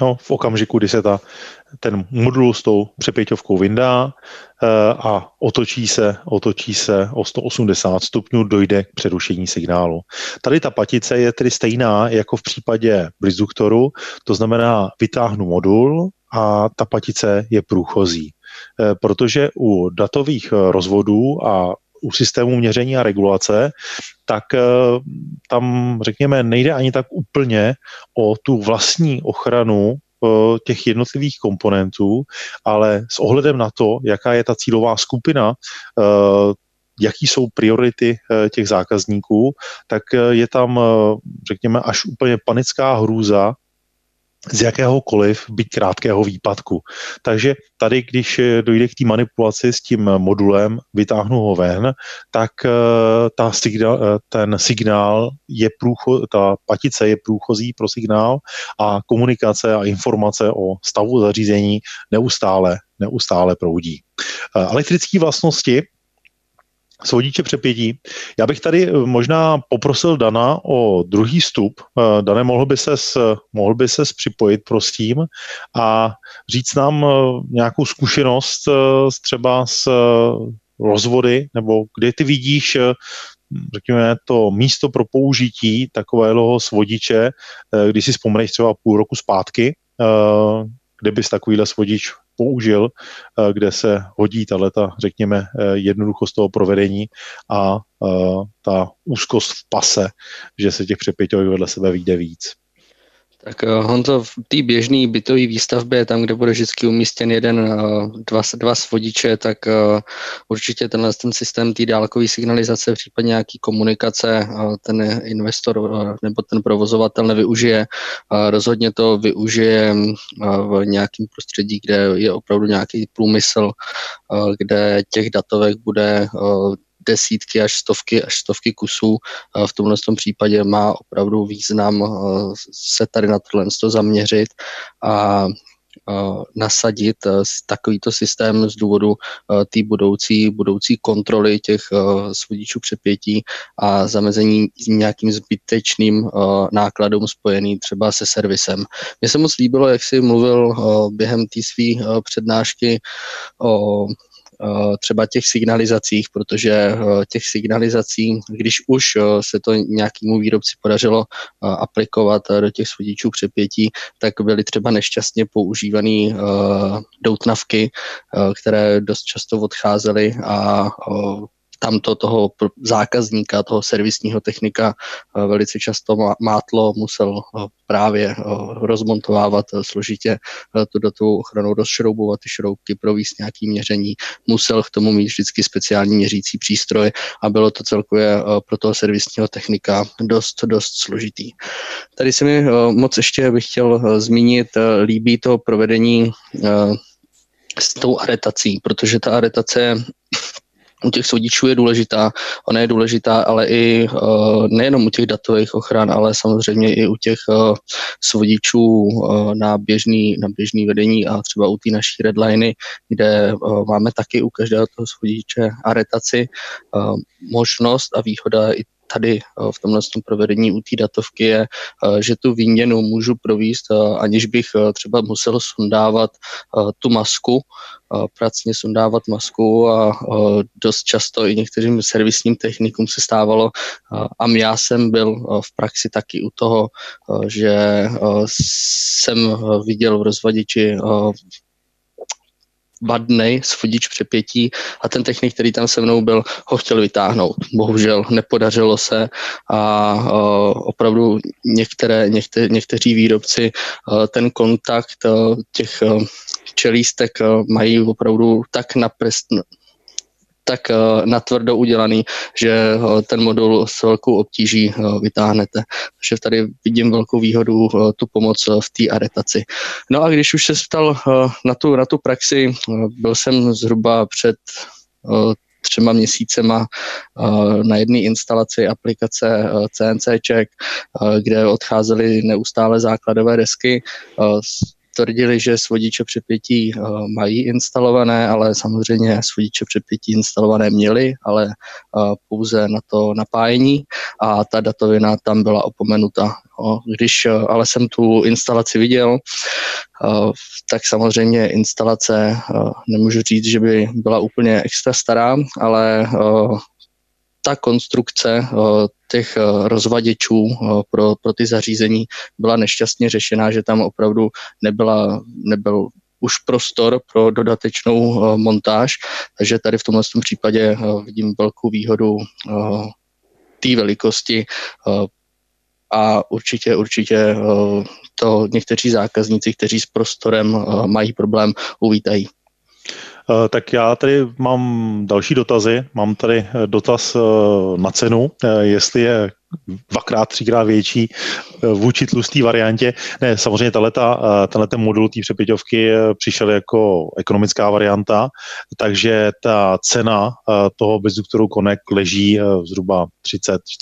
No, v okamžiku, kdy se ta, ten modul s tou přepěťovkou vyndá uh, a otočí se, otočí se o 180 stupňů, dojde k přerušení signálu. Tady ta patice je tedy stejná jako v případě blizduktoru, to znamená vytáhnu modul a ta patice je průchozí. Uh, protože u datových rozvodů a u systému měření a regulace, tak eh, tam, řekněme, nejde ani tak úplně o tu vlastní ochranu eh, těch jednotlivých komponentů, ale s ohledem na to, jaká je ta cílová skupina, eh, jaký jsou priority těch zákazníků, tak je tam, řekněme, až úplně panická hrůza, z jakéhokoliv, byť krátkého výpadku. Takže tady, když dojde k té manipulaci s tím modulem, vytáhnu ho ven, tak eh, ta signál, eh, ten signál je průcho, ta patice je průchozí pro signál a komunikace a informace o stavu zařízení neustále, neustále proudí. Eh, elektrické vlastnosti svodiče přepětí. Já bych tady eh, možná poprosil Dana o druhý stup. Eh, Dane, mohl by ses, mohl by ses připojit, prosím, a říct nám eh, nějakou zkušenost třeba s rozvody, nebo kde ty vidíš řekněme, to místo pro použití takového svodiče, když si vzpomeneš třeba půl roku zpátky, kde bys takovýhle svodič použil, eh, kde se hodí tato, řekněme, eh, jednoduchost toho provedení a eh, ta úzkost v pase, že se těch přepěťovek vedle sebe vyjde víc. Tak eh, Honzo, v té běžné bytové výstavbě, tam, kde bude vždycky umístěn jeden, eh, dva, dva svodiče, tak eh, určitě tenhle ten systém té dálkové signalizace, případně nějaký komunikace, ten investor nebo ten provozovatel nevyužije. Rozhodně to využije v nějakém prostředí, kde je opravdu nějaký průmysl, kde těch datovek bude desítky až stovky, až stovky kusů. V tomhle tom případě má opravdu význam eh, se tady na tohle zaměřit a eh, nasadit eh, takovýto systém z důvodu té budoucí, budoucí kontroly těch svodičů přepětí a zamezení nějakým zbytečným nákladům spojený třeba se servisem. Mně se moc líbilo, jak jsi mluvil během té své přednášky o třeba těch signalizacích, protože eh, těch signalizací, když už eh, se to nějakému výrobci podařilo aplikovat do těch svodičů přepětí, tak byly třeba nešťastně používané doutnavky, které dost často odcházely a tamto toho zákazníka, toho servisního technika eh, velice často mátlo, musel eh, právě eh, rozmontovávat složitě tu datovou ochranu, rozšroubovat ty šroubky, províst nějaký měření, musel k tomu mít vždycky speciální měřící přístroj a bylo to celkově pro toho servisního technika dost, dost složitý. Tady se mi moc ještě bych chtěl zmínit, líbí to provedení s tou aretací, protože ta aretace u těch svodičů je důležitá. Ona je důležitá, ale i uh, nejenom u těch datových ochran, ale samozřejmě i u těch uh, svodičů uh, na, běžný, na běžný vedení a třeba u té naší redliny, kde máme taky u každého toho svodiče aretaci možnost a výhoda i tady v tomhle provedení u té datovky je, že tu výměnu můžu províst, aniž bych třeba musel sundávat tu masku, pracně sundávat masku a dost často i některým servisním technikům se stávalo a já jsem byl v praxi taky u toho, že jsem viděl v rozvadiči vadnej svodič přepětí a ten technik, který tam se mnou byl, ho chtěl vytáhnout. Bohužel nepodařilo se a opravdu některé, někte, někteří výrobci ten kontakt těch čelístek mají opravdu tak naprest, tak uh, natvrdo udělaný, že uh, ten modul s velkou obtíží uh, vytáhnete. Takže tady vidím velkou výhodu tu pomoc v té aretaci. No a když už se ptal na tu, na tu praxi, byl jsem zhruba před třema měsícema na jedné instalaci aplikace CNCček, kde odcházely neustále základové desky tvrdili, že svodiče přepětí uh, mají instalované, ale samozřejmě svodiče přepětí instalované měli, ale uh, pouze na to napájení a ta datovina tam byla opomenuta. Když uh, ale jsem tu instalaci viděl, tak samozřejmě instalace, nemůžu říct, že by byla úplně extra stará, ale ta konstrukce eh, těch eh, rozvaděčů eh, pro, pro ty zařízení byla nešťastně řešená, že tam opravdu nebyla, nebyl už prostor pro dodatečnou montáž, takže tady v tomhle případě vidím velkou výhodu té velikosti a určitě, určitě to někteří zákazníci, kteří s prostorem mají problém, uvítají. Tak já tady mám další dotazy. Mám tady dotaz na cenu, jestli je dvakrát, třikrát větší eh, vůči tlustý variantě. Ne, samozřejmě tato, eh, tenhle ten modul té přepěťovky eh, přišel jako ekonomická varianta, takže ta cena toho bezduktoru Connect leží zhruba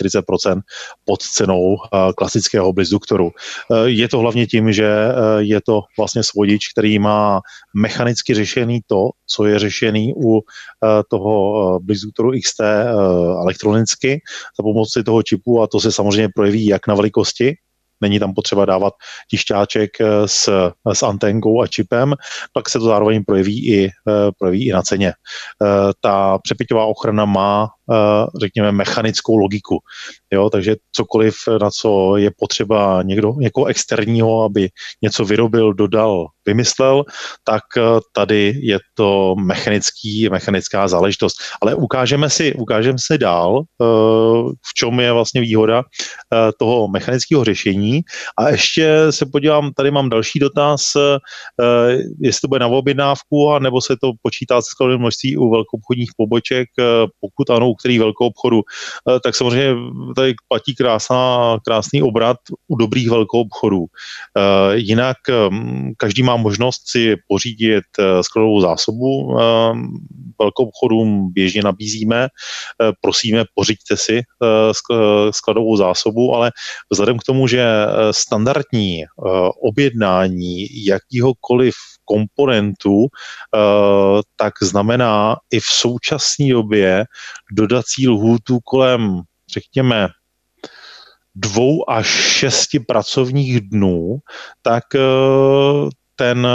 30-40% pod cenou klasického bezduktoru. Je to hlavně tím, že je to vlastně svodič, který má mechanicky řešený to, co je řešený u toho bezduktoru XT elektronicky za pomoci toho čipu a to se samozřejmě projeví jak na velikosti, není tam potřeba dávat tišťáček eh, s, s anténkou a čipem, tak se to zároveň projeví i, eh, projeví i na ceně. Eh, ta přepěťová ochrana má řekněme, mechanickou logiku. Jo, takže cokoliv, na co je potřeba někdo, někoho externího, aby něco vyrobil, dodal, vymyslel, tak tady je to mechanický, mechanická záležitost. Ale ukážeme si, ukážeme si dál, v čem je vlastně výhoda toho mechanického řešení. A ještě se podívám, tady mám další dotaz, jestli to bude na objednávku, nebo se to počítá skladovým množství u velkoobchodních poboček, pokud ano, který velkou obchodu, eh, tak samozřejmě tady platí krásná, krásný obrat u dobrých velkou obchodů. Eh, jinak hm, každý má možnost si pořídit eh, skladovou zásobu. Velkou obchodům běžně nabízíme, prosíme, pořiďte si skladovou zásobu, ale vzhledem k tomu, že standardní objednání jakýhokoliv komponentů, eh, tak znamená i v současné době dodací lhůtu kolem, řekněme, dvou až šesti pracovních dnů, tak eh, ten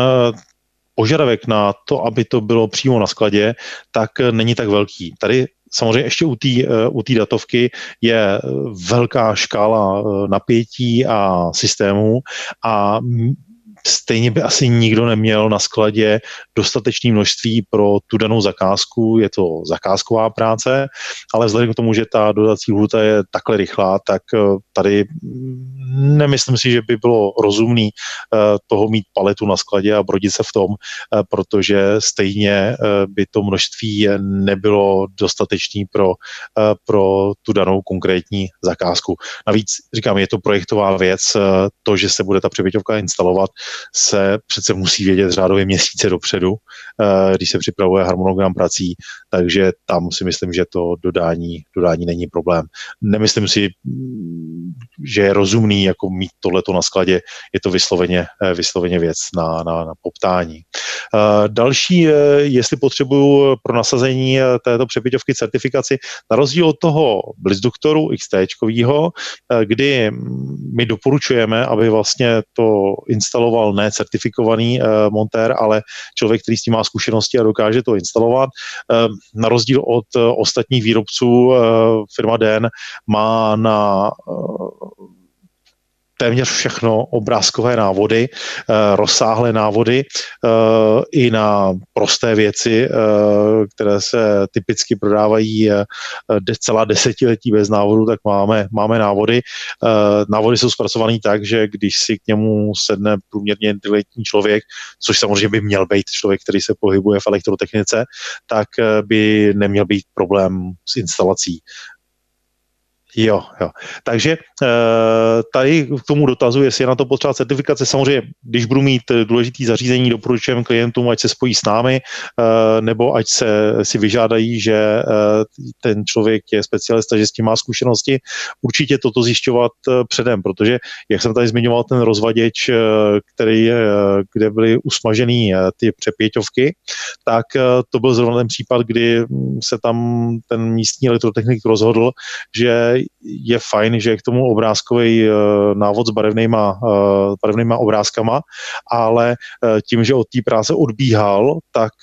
požadavek na to, aby to bylo přímo na skladě, tak není tak velký. Tady samozřejmě ještě u té u datovky je velká škála napětí a systémů a stejně by asi nikdo neměl na skladě dostatečné množství pro tu danou zakázku, je to zakázková práce, ale vzhledem k tomu, že ta dodací lhuta je takhle rychlá, tak eh, tady nemyslím si, že by bylo rozumný eh, toho mít paletu na skladě a brodit se v tom, eh, protože stejně by to množství nebylo dostatečné pro, pro tu danou konkrétní zakázku. Navíc, říkám, je to projektová věc, to, že se bude ta přebyťovka instalovat, se přece musí vědět řádově měsíce dopředu, eh, když se připravuje harmonogram prací, takže tam si myslím, že to dodání, dodání není problém. Nemyslím si, že je rozumný jako mít tohleto na skladě, je to vysloveně, eh, vysloveně věc na, na, na poptání. Eh, další, jestli potřebuju pro nasazení této přepěťovky certifikaci, na rozdíl od toho Blitzduktoru XT, kdy my doporučujeme, aby vlastně to instaloval ne certifikovaný uh, montér, ale člověk, který s tím má zkušenosti a dokáže to instalovat. Uh, na rozdíl od uh, ostatních výrobců firma Den má na téměř všechno obrázkové návody, eh, rozsáhlé návody eh, i na prosté věci, eh, které se typicky prodávají celá desetiletí bez návodu, tak máme, máme návody. Návody jsou zpracované tak, že když si k němu sedne průměrně inteligentní člověk, což samozřejmě by měl být člověk, který se pohybuje v elektrotechnice, tak by neměl být problém s instalací. Jo, jo. Takže eh, tady k tomu dotazu, jestli je na to potřeba certifikace, samozřejmě, když budu mít důležitý zařízení, doporučujeme klientům, ať se spojí s námi, eh, nebo ať se si vyžádají, že eh, ten člověk je specialista, že s tím má zkušenosti. Určitě toto zjišťovat předem, protože, jak jsem tady zmiňoval, ten rozvaděč, který, kde byly usmažený ty přepěťovky, tak to byl zrovna ten případ, kdy se tam ten místní elektrotechnik rozhodl, že je fajn, že je k tomu obrázkový eh, návod s barevnýma, eh, barevnýma obrázkama, ale eh, tím, že od té práce odbíhal, tak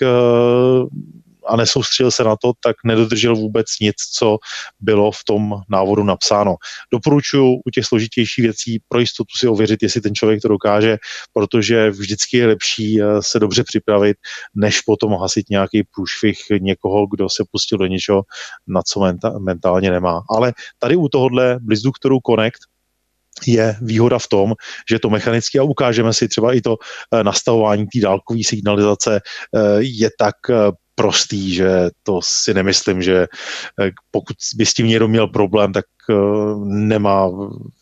a nesoustředil se na to, tak nedodržel vůbec nic, co bylo v tom návodu napsáno. Doporučuji u těch složitějších věcí pro jistotu si ověřit, jestli ten člověk to dokáže, protože vždycky je lepší eh, se dobře připravit, než potom hasit nějaký průšvih někoho, kdo se pustil do něčeho, na co mentálně nemá. Ale tady u tohohle Blizzduktoru Connect je výhoda v tom, že to mechanicky a ukážeme si třeba i to nastavování té dálkové signalizace je tak prostý, že to si nemyslím, že pokud by s tím někdo měl problém, tak nemá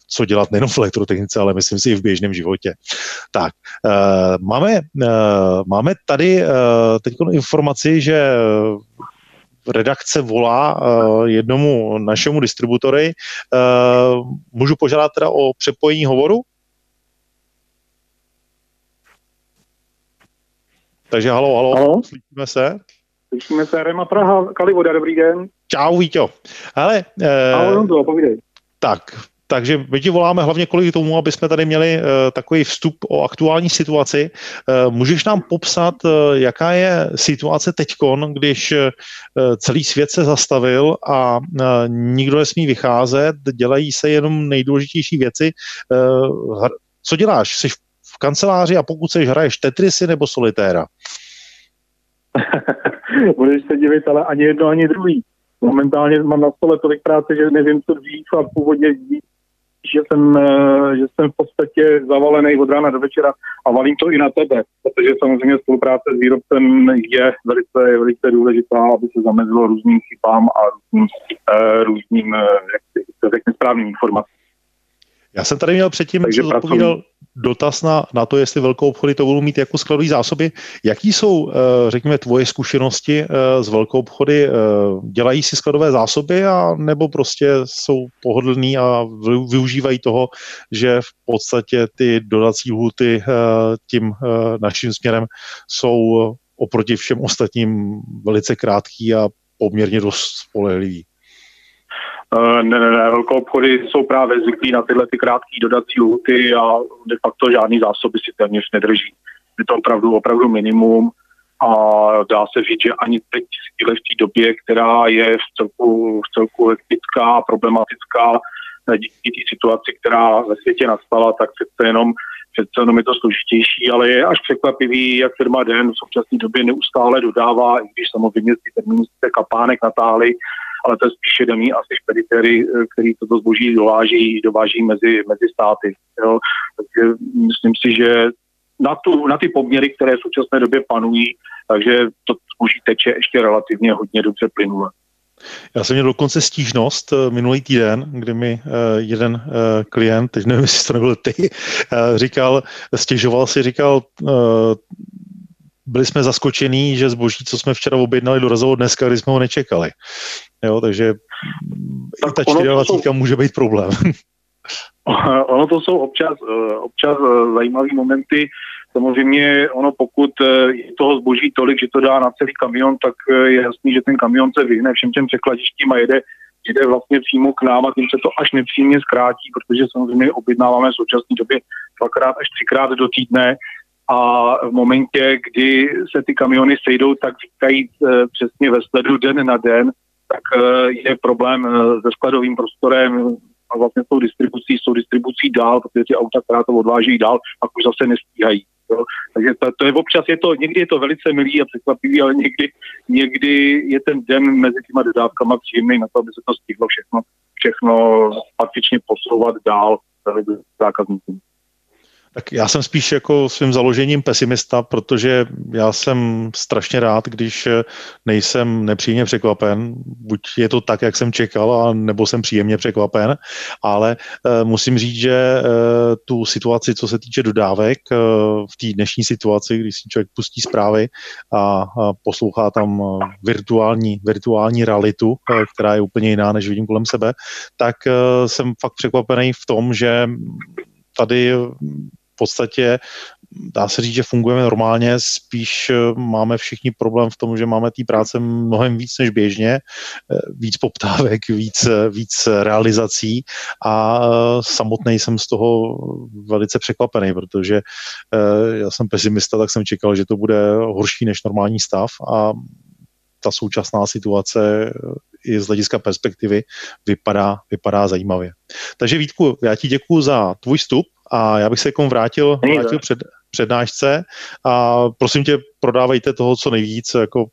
co dělat nejen v elektrotechnice, ale myslím si i v běžném životě. Tak, uh, máme, máme tady teď informaci, že redakce volá jednomu našemu distributory. Můžu požádat teda o přepojení hovoru? Takže halo, halo, halo? slyšíme se? Slyšíme se, Rema Praha, Kalivoda, dobrý den. Čau, Víťo. Ale, uh, Ahoj, povídej. Tak, takže my ti voláme hlavně kvůli tomu, aby jsme tady měli uh, takový vstup o aktuální situaci. Uh, můžeš nám popsat, uh, jaká je situace teďkon, když uh, celý svět se zastavil a uh, nikdo nesmí vycházet, dělají se jenom nejdůležitější věci. Uh, co děláš? Jsi v kanceláři a pokud seš, hraješ Tetrisy nebo Solitéra? (laughs) (laughs) Budeš se divit, ale ani jedno, ani druhý. Momentálně mám na stole tolik práce, že nevím, co dřív a původně že jsem, eh, že jsem v podstatě zavalený od rána do večera a valím to i na tebe, protože samozřejmě spolupráce s výrobcem je velice, velice důležitá, aby se zamezilo různým chybám a různým, uh, různým uh, jak řekne, správným informacím. Já jsem tady měl předtím, Takže co odpovídal dotaz na, na to, jestli velkou obchody to budou mít jako skladové zásoby. Jaký jsou, eh, řekněme, tvoje zkušenosti eh, z velkou obchody? Eh, dělají si skladové zásoby a nebo prostě jsou pohodlní a využívají toho, že v podstatě ty dodací lhuty tím naším směrem jsou oproti všem ostatním velice krátký a poměrně dost spolehlivý? Eh, ne, ne, ne, velkou obchody jsou právě zvyklí na tyhle ty krátké dodací lhuty a de facto žádný zásoby si téměř nedrží. Je to opravdu, opravdu minimum a dá se říct, že ani teď v té době, která je v celku, v celku hektická, problematická, eh, díky té situaci, která ve světě nastala, tak přece jenom, přece jenom je to složitější, ale je až překvapivý, jak firma Den v současné době neustále dodává, i když samozřejmě ty termíny kapánek natáhli, ale to je spíše daný asi špeditéry, eh, který toto zboží dováží, dováží mezi, mezi státy. Jo. Takže myslím si, že na, tu, na ty poměry, které v současné době panují, takže to zboží teče ještě relativně hodně dobře plynule. Já jsem měl dokonce stížnost eh, minulý týden, kdy mi eh, jeden klient, teď nevím, jestli to nebyl ty, říkal, stěžoval si, říkal, byli jsme zaskočení, že zboží, co jsme včera objednali, dorazilo dneska, kdy jsme ho nečekali. Jo, takže tak i ta 24 jsou... může být problém. (laughs) ono to jsou občas, eh, občas eh, zajímavé momenty. Samozřejmě ono pokud eh, je toho zboží tolik, že to dá na celý kamion, tak je jasný, že ten kamion se vyhne všem těm překladištím a jede, jede vlastně přímo k nám a tím se to až nepříjemně zkrátí, protože samozřejmě objednáváme v současné době dvakrát až třikrát do týdne a v momentě, kdy se ty kamiony sejdou, tak říkají přesně ve sledu den na den, tak eh, je problém eh, se skladovým prostorem a vlastně s tou distribucí, s tou distribucí dál, protože ty auta, která to odváží dál, pak už zase nestíhají. Jo. Takže to, to, je občas, je to, někdy je to velice milý a překvapivý, ale někdy, někdy je ten den mezi těma dodávkama příjemný na to, aby se to stihlo všechno, všechno patřičně posouvat dál zákazníkům. Tak já jsem spíš jako svým založením pesimista, protože já jsem strašně rád, když nejsem nepříjemně překvapen. Buď je to tak, jak jsem čekal, nebo jsem příjemně překvapen, ale e, musím říct, že e, tu situaci, co se týče dodávek, v té dnešní situaci, když si člověk pustí zprávy a, poslouchá tam virtuální, virtuální realitu, která je úplně jiná, než vidím kolem sebe, tak jsem fakt překvapený v tom, že tady podstatě dá se říct, že fungujeme normálně, spíš eh, máme všichni problém v tom, že máme té práce mnohem víc než běžně, eh, víc poptávek, víc, eh, víc realizací a samotný jsem z toho velice překvapený, protože já jsem pesimista, tak jsem čekal, že to bude horší než normální stav a ta současná situace i z hlediska perspektivy vypadá, vypadá zajímavě. Takže Vítku, já ti děkuji za tvůj vstup a já bych se jako vrátil, vrátil před, přednášce a prosím tě, prodávejte toho co nejvíc, jako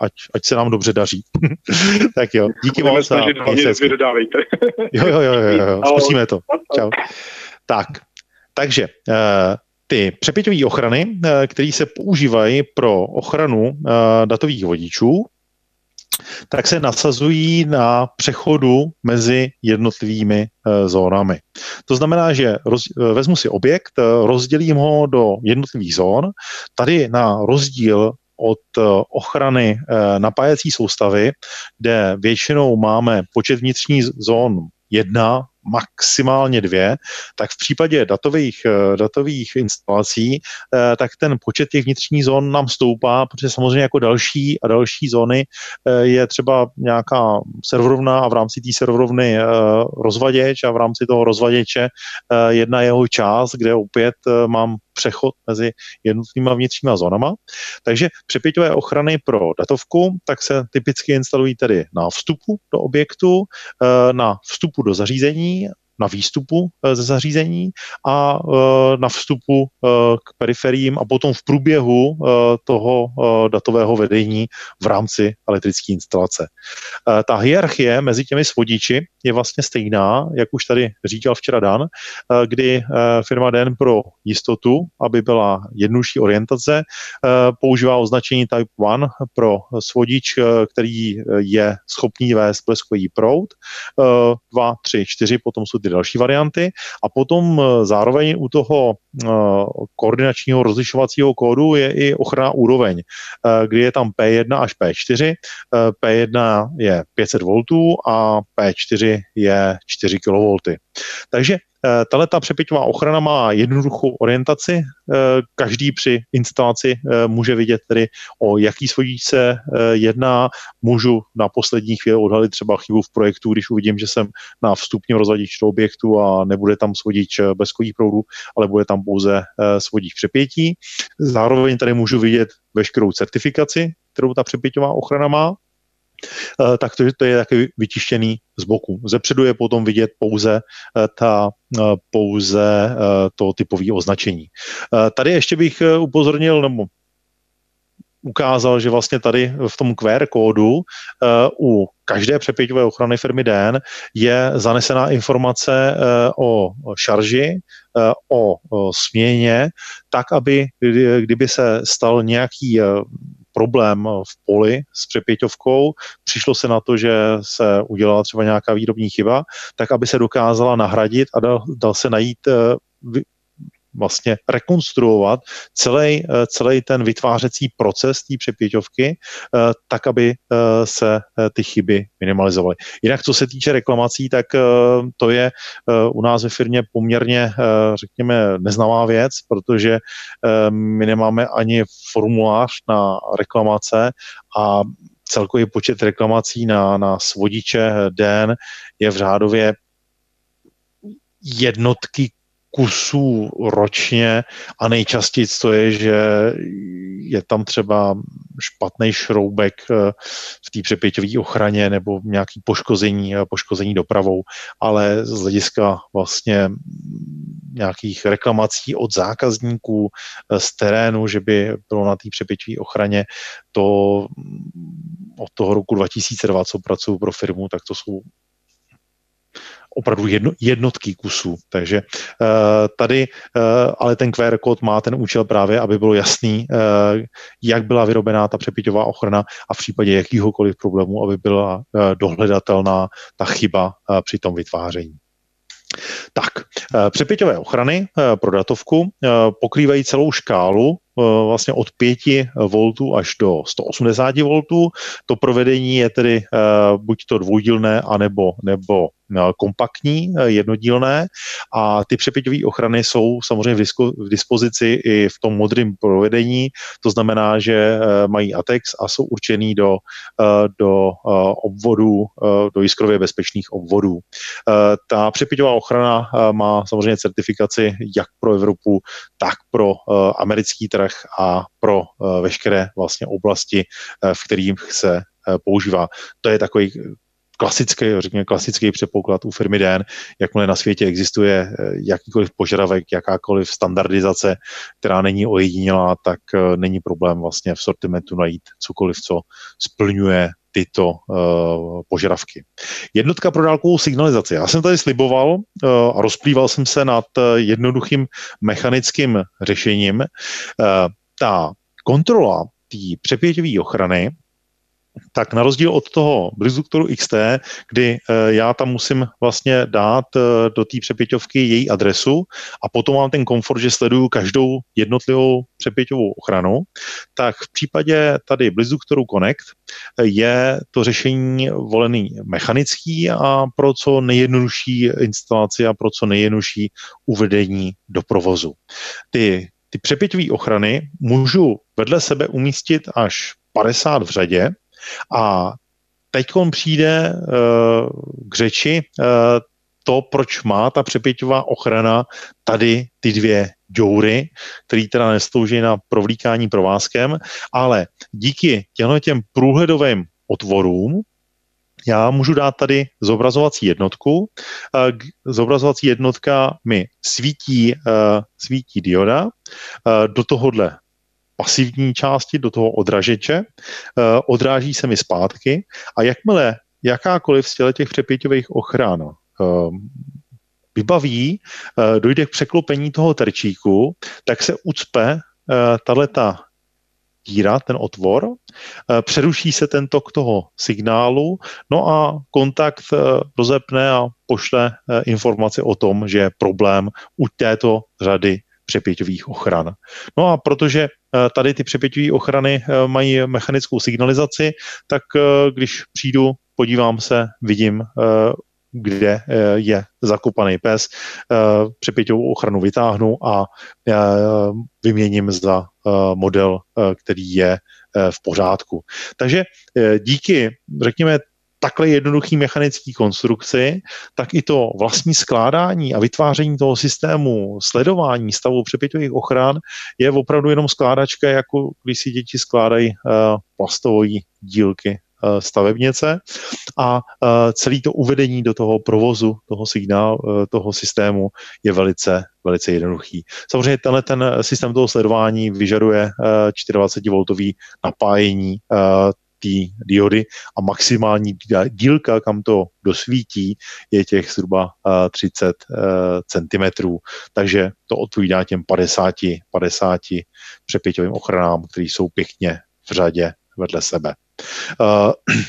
ať, ať se nám dobře daří. (laughs) tak jo, díky Budeme moc. a snažit, mějte hlavně vydávejte. (laughs) Jo, jo, jo, jo, jo, zkusíme to. Čau. Tak, takže eh, ty přepěťové ochrany, eh, které se používají pro ochranu eh, datových vodičů, tak se nasazují na přechodu mezi jednotlivými eh, zónami. To znamená, že roz, eh, vezmu si objekt, eh, rozdělím ho do jednotlivých zón. Tady na rozdíl od ochrany eh, napájecí soustavy, kde většinou máme počet vnitřních zón jedna, maximálně dvě, tak v případě datových, eh, datových instalací, eh, tak ten počet těch vnitřních zón nám stoupá, protože samozřejmě jako další a další zóny eh, je třeba nějaká serverovna a v rámci té serverovny rozvaděč a v rámci toho rozvaděče jedna jeho část, kde opět mám přechod mezi jednotlivými vnitřníma zónama. Takže přepěťové ochrany pro datovku, tak se typicky instalují tedy na vstupu do objektu, eh, na vstupu do zařízení, na výstupu eh, ze zařízení a eh, na vstupu eh, k periferiím a potom v průběhu toho datového vedení v rámci elektrické instalace. Ta hierarchie mezi těmi svodiči je vlastně stejná, jak už tady říkal včera Dan, kdy firma Den pro jistotu, aby byla jednodušší orientace, používá označení Type 1 pro svodič, který je schopný vést bleskový proud, 2, 3, 4, potom jsou ty další varianty a potom eh, zároveň u toho eh, koordinačního rozlišovacího kódu je i ochrana úroveň, eh, kdy je tam P1 až P4. Eh, P1 je 500 V a P4 je 4 kV. Takže tahle ta přepěťová ochrana má jednoduchou orientaci. Eh, Každý při instalaci eh, může vidět tedy, o jaký svodič se eh, jedná. Můžu na poslední chvíli odhalit třeba chybu v projektu, když uvidím, že jsem na vstupním rozvadič do objektu a nebude tam svodič eh, bezkových proudů, ale bude tam pouze eh, svodič přepětí. Zároveň tady můžu vidět veškerou certifikaci, kterou ta přepěťová ochrana má. Eh, tak to, to je taky vytištěný z boku. Zepředu je potom vidět pouze eh, ta eh, pouze to typové označení. Tady ještě bych upozornil, nebo ukázal, že vlastně tady v tom QR kódu u každé přepěťové ochrany firmy DN je zanesená informace o šarži, o, směně, tak, aby kdy- kdyby se stal nějaký problém v poli s přepěťovkou, přišlo se na to, že se udělala třeba nějaká výrobní chyba, tak aby se dokázala nahradit a dal, dal se najít eh, vlastně rekonstruovat celý, eh, celý ten vytvářecí proces té přepěťovky, eh, tak, aby eh, se ty chyby minimalizovaly. Jinak, co se týče reklamací, tak to je u nás ve firmě poměrně, řekněme, neznámá věc, protože my nemáme ani formulář na reklamace a celkový počet reklamací na, na svodiče den je v řádově jednotky kusů ročně a nejčastěji to je, že je tam třeba špatný šroubek eh, v té přepěťové ochraně nebo nějaký poškození, eh, poškození dopravou, ale z hlediska vlastně nějakých reklamací od zákazníků eh, z terénu, že by bylo na té přepěťové ochraně, to od toho roku 2002, co pracuji pro firmu, tak to jsou opravdu jedno, jednotky kusů. Takže uh, tady, uh, ale ten QR kód má ten účel právě, aby bylo jasný, uh, jak byla vyrobená ta přepěťová ochrana a v případě jakýhokoliv problému, aby byla dohledatelná ta chyba při tom vytváření. Tak, přepěťové ochrany pro datovku pokrývají celou škálu vlastně od 5 V až do 180 V. To provedení je tedy buď to dvoudílné, anebo nebo kompaktní, jednodílné a ty přepěťové ochrany jsou samozřejmě v, dispozici i v tom modrém provedení, to znamená, že mají ATEX a jsou určený do, do obvodů, do jiskrově bezpečných obvodů. Ta přepěťová ochrana má samozřejmě certifikaci jak pro Evropu, tak pro americký trh a pro veškeré vlastně oblasti, v kterých se používá. To je takový klasický, řekněme, klasický předpoklad u firmy DN, jakmile na světě existuje jakýkoliv požadavek, jakákoliv standardizace, která není ojedinělá, tak není problém vlastně v sortimentu najít cokoliv, co splňuje tyto uh, požadavky. Jednotka pro dálkovou signalizaci. Já jsem tady sliboval uh, a rozplýval jsem se nad uh, jednoduchým mechanickým řešením. Uh, ta kontrola té přepěťové ochrany tak na rozdíl od toho Blizzuktoru XT, kdy eh, já tam musím vlastně dát eh, do té přepěťovky její adresu a potom mám ten komfort, že sleduju každou jednotlivou přepěťovou ochranu, tak v případě tady Blizzuktoru Connect eh, je to řešení volený mechanický a pro co nejjednodušší instalaci a pro co nejjednodušší uvedení do provozu. Ty, ty přepěťové ochrany můžu vedle sebe umístit až 50 v řadě, a teď přijde uh, k řeči uh, to, proč má ta přepěťová ochrana tady ty dvě džoury, které teda neslouží na provlíkání provázkem, ale díky těmhle těm průhledovým otvorům já můžu dát tady zobrazovací jednotku. Zobrazovací jednotka mi svítí, svítí dioda. Do tohohle pasivní části do toho odražeče, eh, odráží se mi zpátky a jakmile jakákoliv z těch přepěťových ochran eh, vybaví, eh, dojde k překlopení toho terčíku, tak se ucpe tato díra, ten otvor, přeruší se ten tok toho signálu, no a kontakt rozepne a pošle informaci o tom, že je problém u této řady přepěťových ochran. No a protože eh, tady ty přepěťové ochrany eh, mají mechanickou signalizaci, tak eh, když přijdu, podívám se, vidím, kde je zakopaný pes, přepěťovou ochranu vytáhnu a vyměním za model, který je v pořádku. Takže díky, řekněme, takhle jednoduchý mechanický konstrukci, tak i to vlastní skládání a vytváření toho systému sledování stavu přepěťových ochran je opravdu jenom skládačka, jako když si děti skládají uh, plastové dílky uh, stavebnice a uh, celé to uvedení do toho provozu, toho signál, toho systému je velice, velice jednoduchý. Samozřejmě tenhle ten systém toho sledování vyžaduje 24V napájení té diody a maximální dílka, kam to dosvítí, je těch zhruba 30 eh, cm. Takže to odpovídá těm 50, 50 přepěťovým ochranám, které jsou pěkně v řadě vedle sebe. Uh, (clears throat)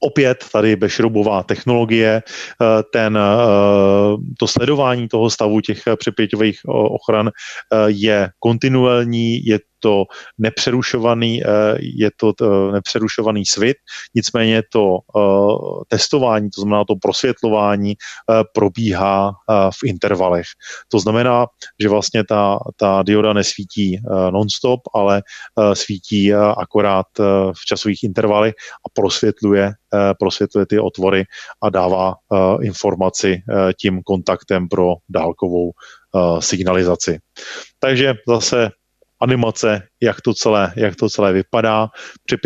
opět tady bezšroubová technologie, eh, ten, to sledování toho stavu těch přepěťových ochran je kontinuální, je to nepřerušovaný, eh, je to eh, nepřerušovaný svit, nicméně to eh, testování, to znamená to prosvětlování, probíhá v intervalech. To znamená, že vlastně ta, ta dioda nesvítí non-stop, ale svítí akorát v časových intervalech a prosvětluje, prosvětluje ty otvory a dává informaci tím kontaktem pro dálkovou signalizaci. Takže zase animace, jak to celé, jak to celé vypadá. Při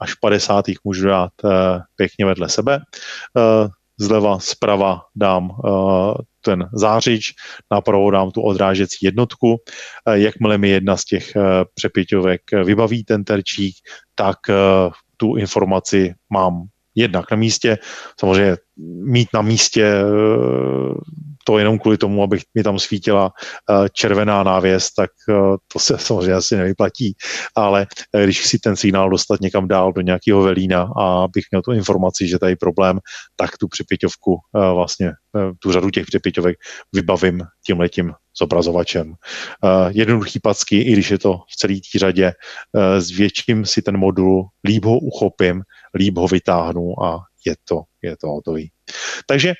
až 50. můžu dát uh, pěkně vedle sebe. Uh, zleva, zprava dám uh, ten zářič, napravo dám tu odrážecí jednotku. Jakmile mi jedna z těch přepěťovek vybaví ten terčík, tak tu informaci mám jednak na místě. Samozřejmě mít na místě to jenom kvůli tomu, abych mi tam svítila eh, červená návěs, tak eh, to se (laughs) samozřejmě asi nevyplatí, ale eh, když si ten signál dostat někam dál do nějakého velína a bych měl tu informaci, že tady je problém, tak tu přepěťovku vlastně, tu řadu těch přepěťovek vybavím tím letím zobrazovačem. Jednoduchý packy, i když je to v celé té řadě, zvětším si ten modul, líp ho uchopím, líp ho vytáhnu a je to, je to hotový. Takže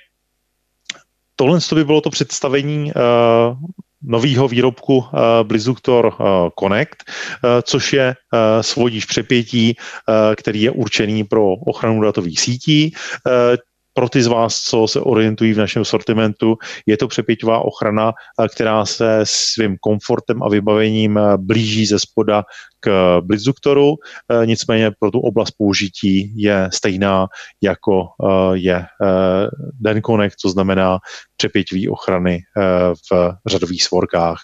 tohle by bylo to představení uh, nového výrobku uh, Blizzuktor uh, Connect, uh, což je uh, svodič přepětí, uh, který je určený pro ochranu datových sítí. Uh, pro ty z vás, co se orientují v našem sortimentu, je to přepěťová ochrana, která se svým komfortem a vybavením blíží ze spoda k Blitzduktoru, nicméně pro tu oblast použití je stejná, jako je Den Connect, to znamená přepěťový ochrany v řadových svorkách.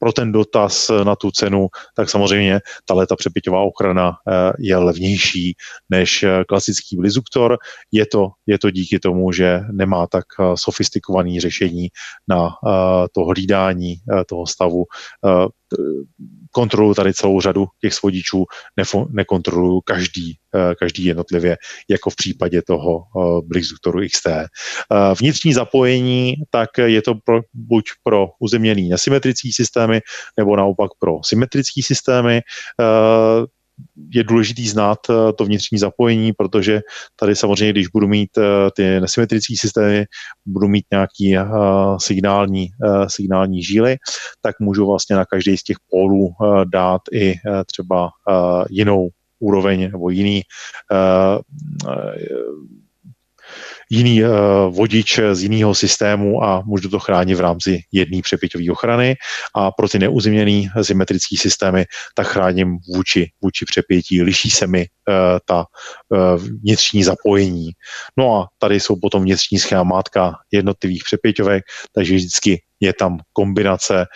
Pro ten dotaz na tu cenu, tak samozřejmě ta ta přepěťová ochrana eh, je levnější než eh, klasický Blizuktor. Je to, je to díky tomu, že nemá tak eh, sofistikovaný řešení na to hlídání toho stavu kontroluju tady celou řadu těch svodičů, nefo, nekontroluju každý, eh, každý jednotlivě, jako v případě toho eh, Blixduktoru XT. Eh, vnitřní zapojení, tak je to pro, buď pro uzemněný nesymetrický systémy, nebo naopak pro symetrický systémy je důležitý znát eh, to vnitřní zapojení, protože tady samozřejmě, když budu mít eh, ty nesymetrické systémy, budu mít nějaký eh, signální, signální žíly, tak můžu vlastně na každý z těch pólů dát i třeba jinou úroveň nebo jiný jiný uh, vodič z jiného systému a můžu to chránit v rámci jedné přepěťové ochrany a pro ty neuzimněné symetrické systémy tak chráním vůči, vůči přepětí. Liší se mi uh, ta uh, vnitřní zapojení. No a tady jsou potom vnitřní schémátka jednotlivých přepěťovek, takže vždycky je tam kombinace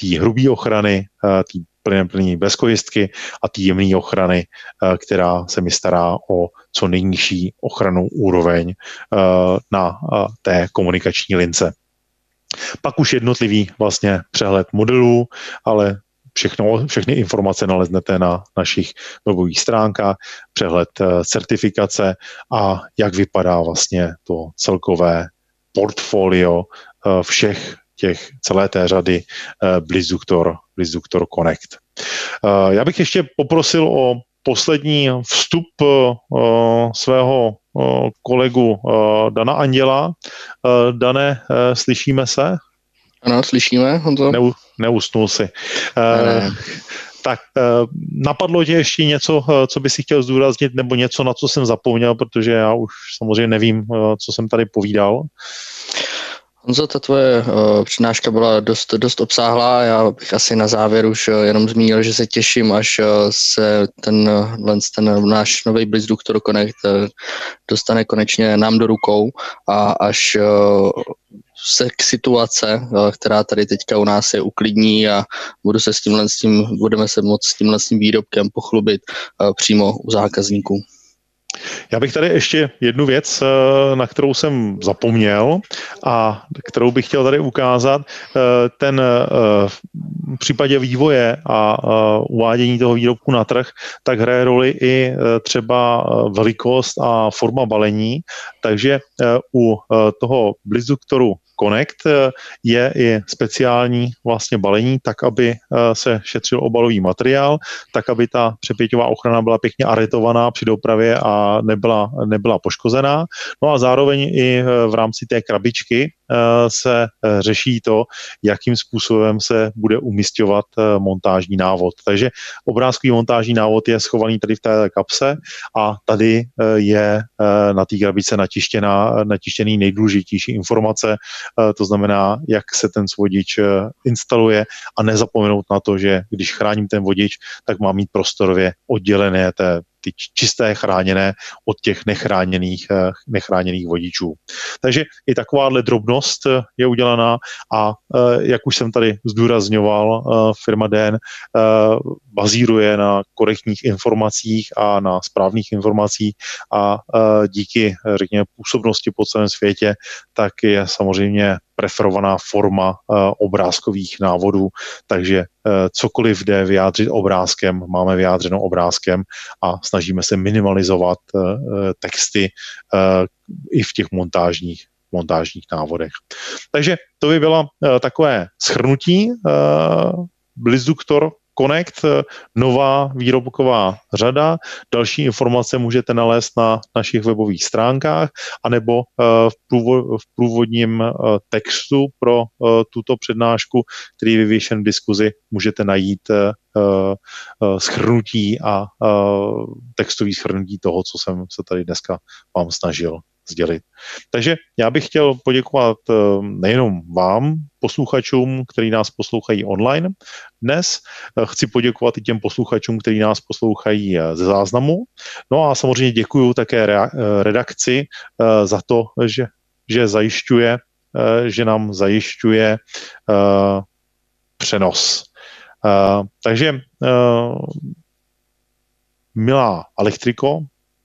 té hrubé ochrany, té plně plný bez kojistky a té jemné ochrany, eh, která se mi stará o co nejnižší ochranu úroveň eh, na eh, té komunikační lince. Pak už jednotlivý vlastně přehled modelů, ale všechno, všechny informace naleznete na našich webových stránkách, přehled certifikace a jak vypadá vlastně to celkové portfolio všech těch celé té řady uh, Blizzuktor Connect. Uh, já bych ještě poprosil o poslední vstup uh, svého uh, kolegu Dana Anděla. Dane, slyšíme se? Ano, slyšíme, Honzo. Neu, neusnul si. Uh, ne. Tak napadlo tě ještě něco, co by si chtěl zdůraznit, nebo něco, na co jsem zapomněl, protože já už samozřejmě nevím, co jsem tady povídal. Honzo, ta tvoje uh, přednáška byla dost, dost obsáhlá. Já bych asi na závěr už uh, jenom zmínil, že se těším, až uh, se ten, uh, ten náš nový Blitzduktor Connect uh, dostane konečně nám do rukou a až se k situace, která tady teďka u nás je, uklidní a budu se s tímhle, s tím, budeme se moct s tímhle s tím výrobkem pochlubit přímo u zákazníků. Já bych tady ještě jednu věc, eh, na kterou jsem zapomněl a kterou bych chtěl tady ukázat. Eh, ten eh, v případě vývoje a uvádění toho výrobku na trh, tak hraje roli i třeba velikost a forma balení. Takže u toho Blizzuktoru Connect eh, je i speciální vlastně balení, tak aby eh, se šetřil obalový materiál, tak aby ta přepěťová ochrana byla pěkně aretovaná při dopravě a nebyla, nebyla poškozená. No a zároveň i eh, v rámci té krabičky se řeší to, jakým způsobem se bude umistovat montážní návod. Takže obrázkový montážní návod je schovaný tady v té kapse a tady je na té krabice natištěná, natištěný nejdůležitější informace, to znamená, jak se ten vodič instaluje a nezapomenout na to, že když chráním ten vodič, tak má mít prostorově oddělené té ty čisté chráněné od těch nechráněných, eh, nechráněných vodičů. Takže i takováhle drobnost eh, je udělaná a eh, jak už jsem tady zdůrazňoval, firma DN bazíruje na korektních informacích a na správných informacích a díky, řekněme, působnosti po celém světě, tak je samozřejmě preferovaná forma uh, obrázkových návodů, takže uh, cokoliv jde vyjádřit obrázkem, máme vyjádřeno obrázkem a snažíme se minimalizovat uh, texty i v těch montážních montážních návodech. Takže to by byla takové schrnutí Blizzuktor Connect, nová výrobková řada. Další informace můžete nalézt na našich webových stránkách anebo v průvodním textu pro tuto přednášku, který je vyvěšen v diskuzi, můžete najít schrnutí a textový schrnutí toho, co jsem se tady dneska vám snažil sdělit. Takže já bych chtěl poděkovat eh, nejenom vám, posluchačům, kteří nás poslouchají online dnes. Eh, chci poděkovat i těm posluchačům, kteří nás poslouchají eh, ze záznamu. No a samozřejmě děkuji také redakci za to, že, že zajišťuje, že nám zajišťuje přenos. Takže milá elektriko,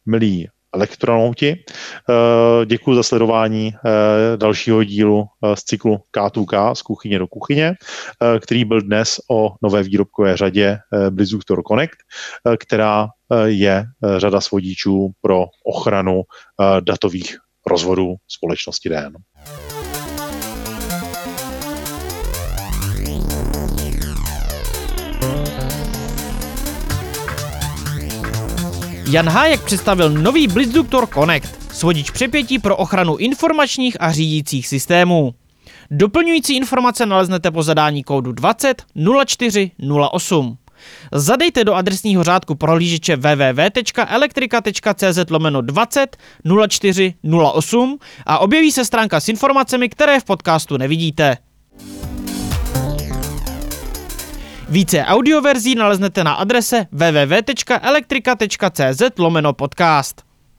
milí elektronauti. Eh, Děkuji za sledování eh, dalšího dílu eh, z cyklu K2K z kuchyně do kuchyně, který byl dnes o nové výrobkové řadě Blizzuktor Connect, která je řada svodičů pro ochranu datových rozvodů společnosti DN. Jan Hájek představil nový Blitzduktor Connect, svodič přepětí pro ochranu informačních a řídících systémů. Doplňující informace naleznete po zadání kódu 20 04 08. Zadejte do adresního řádku prohlížeče www.elektrika.cz lomeno 20 04 08 a objeví se stránka s informacemi, které v podcastu nevidíte. Více audioverzí naleznete na adrese www.elektrika.cz lomeno podcast.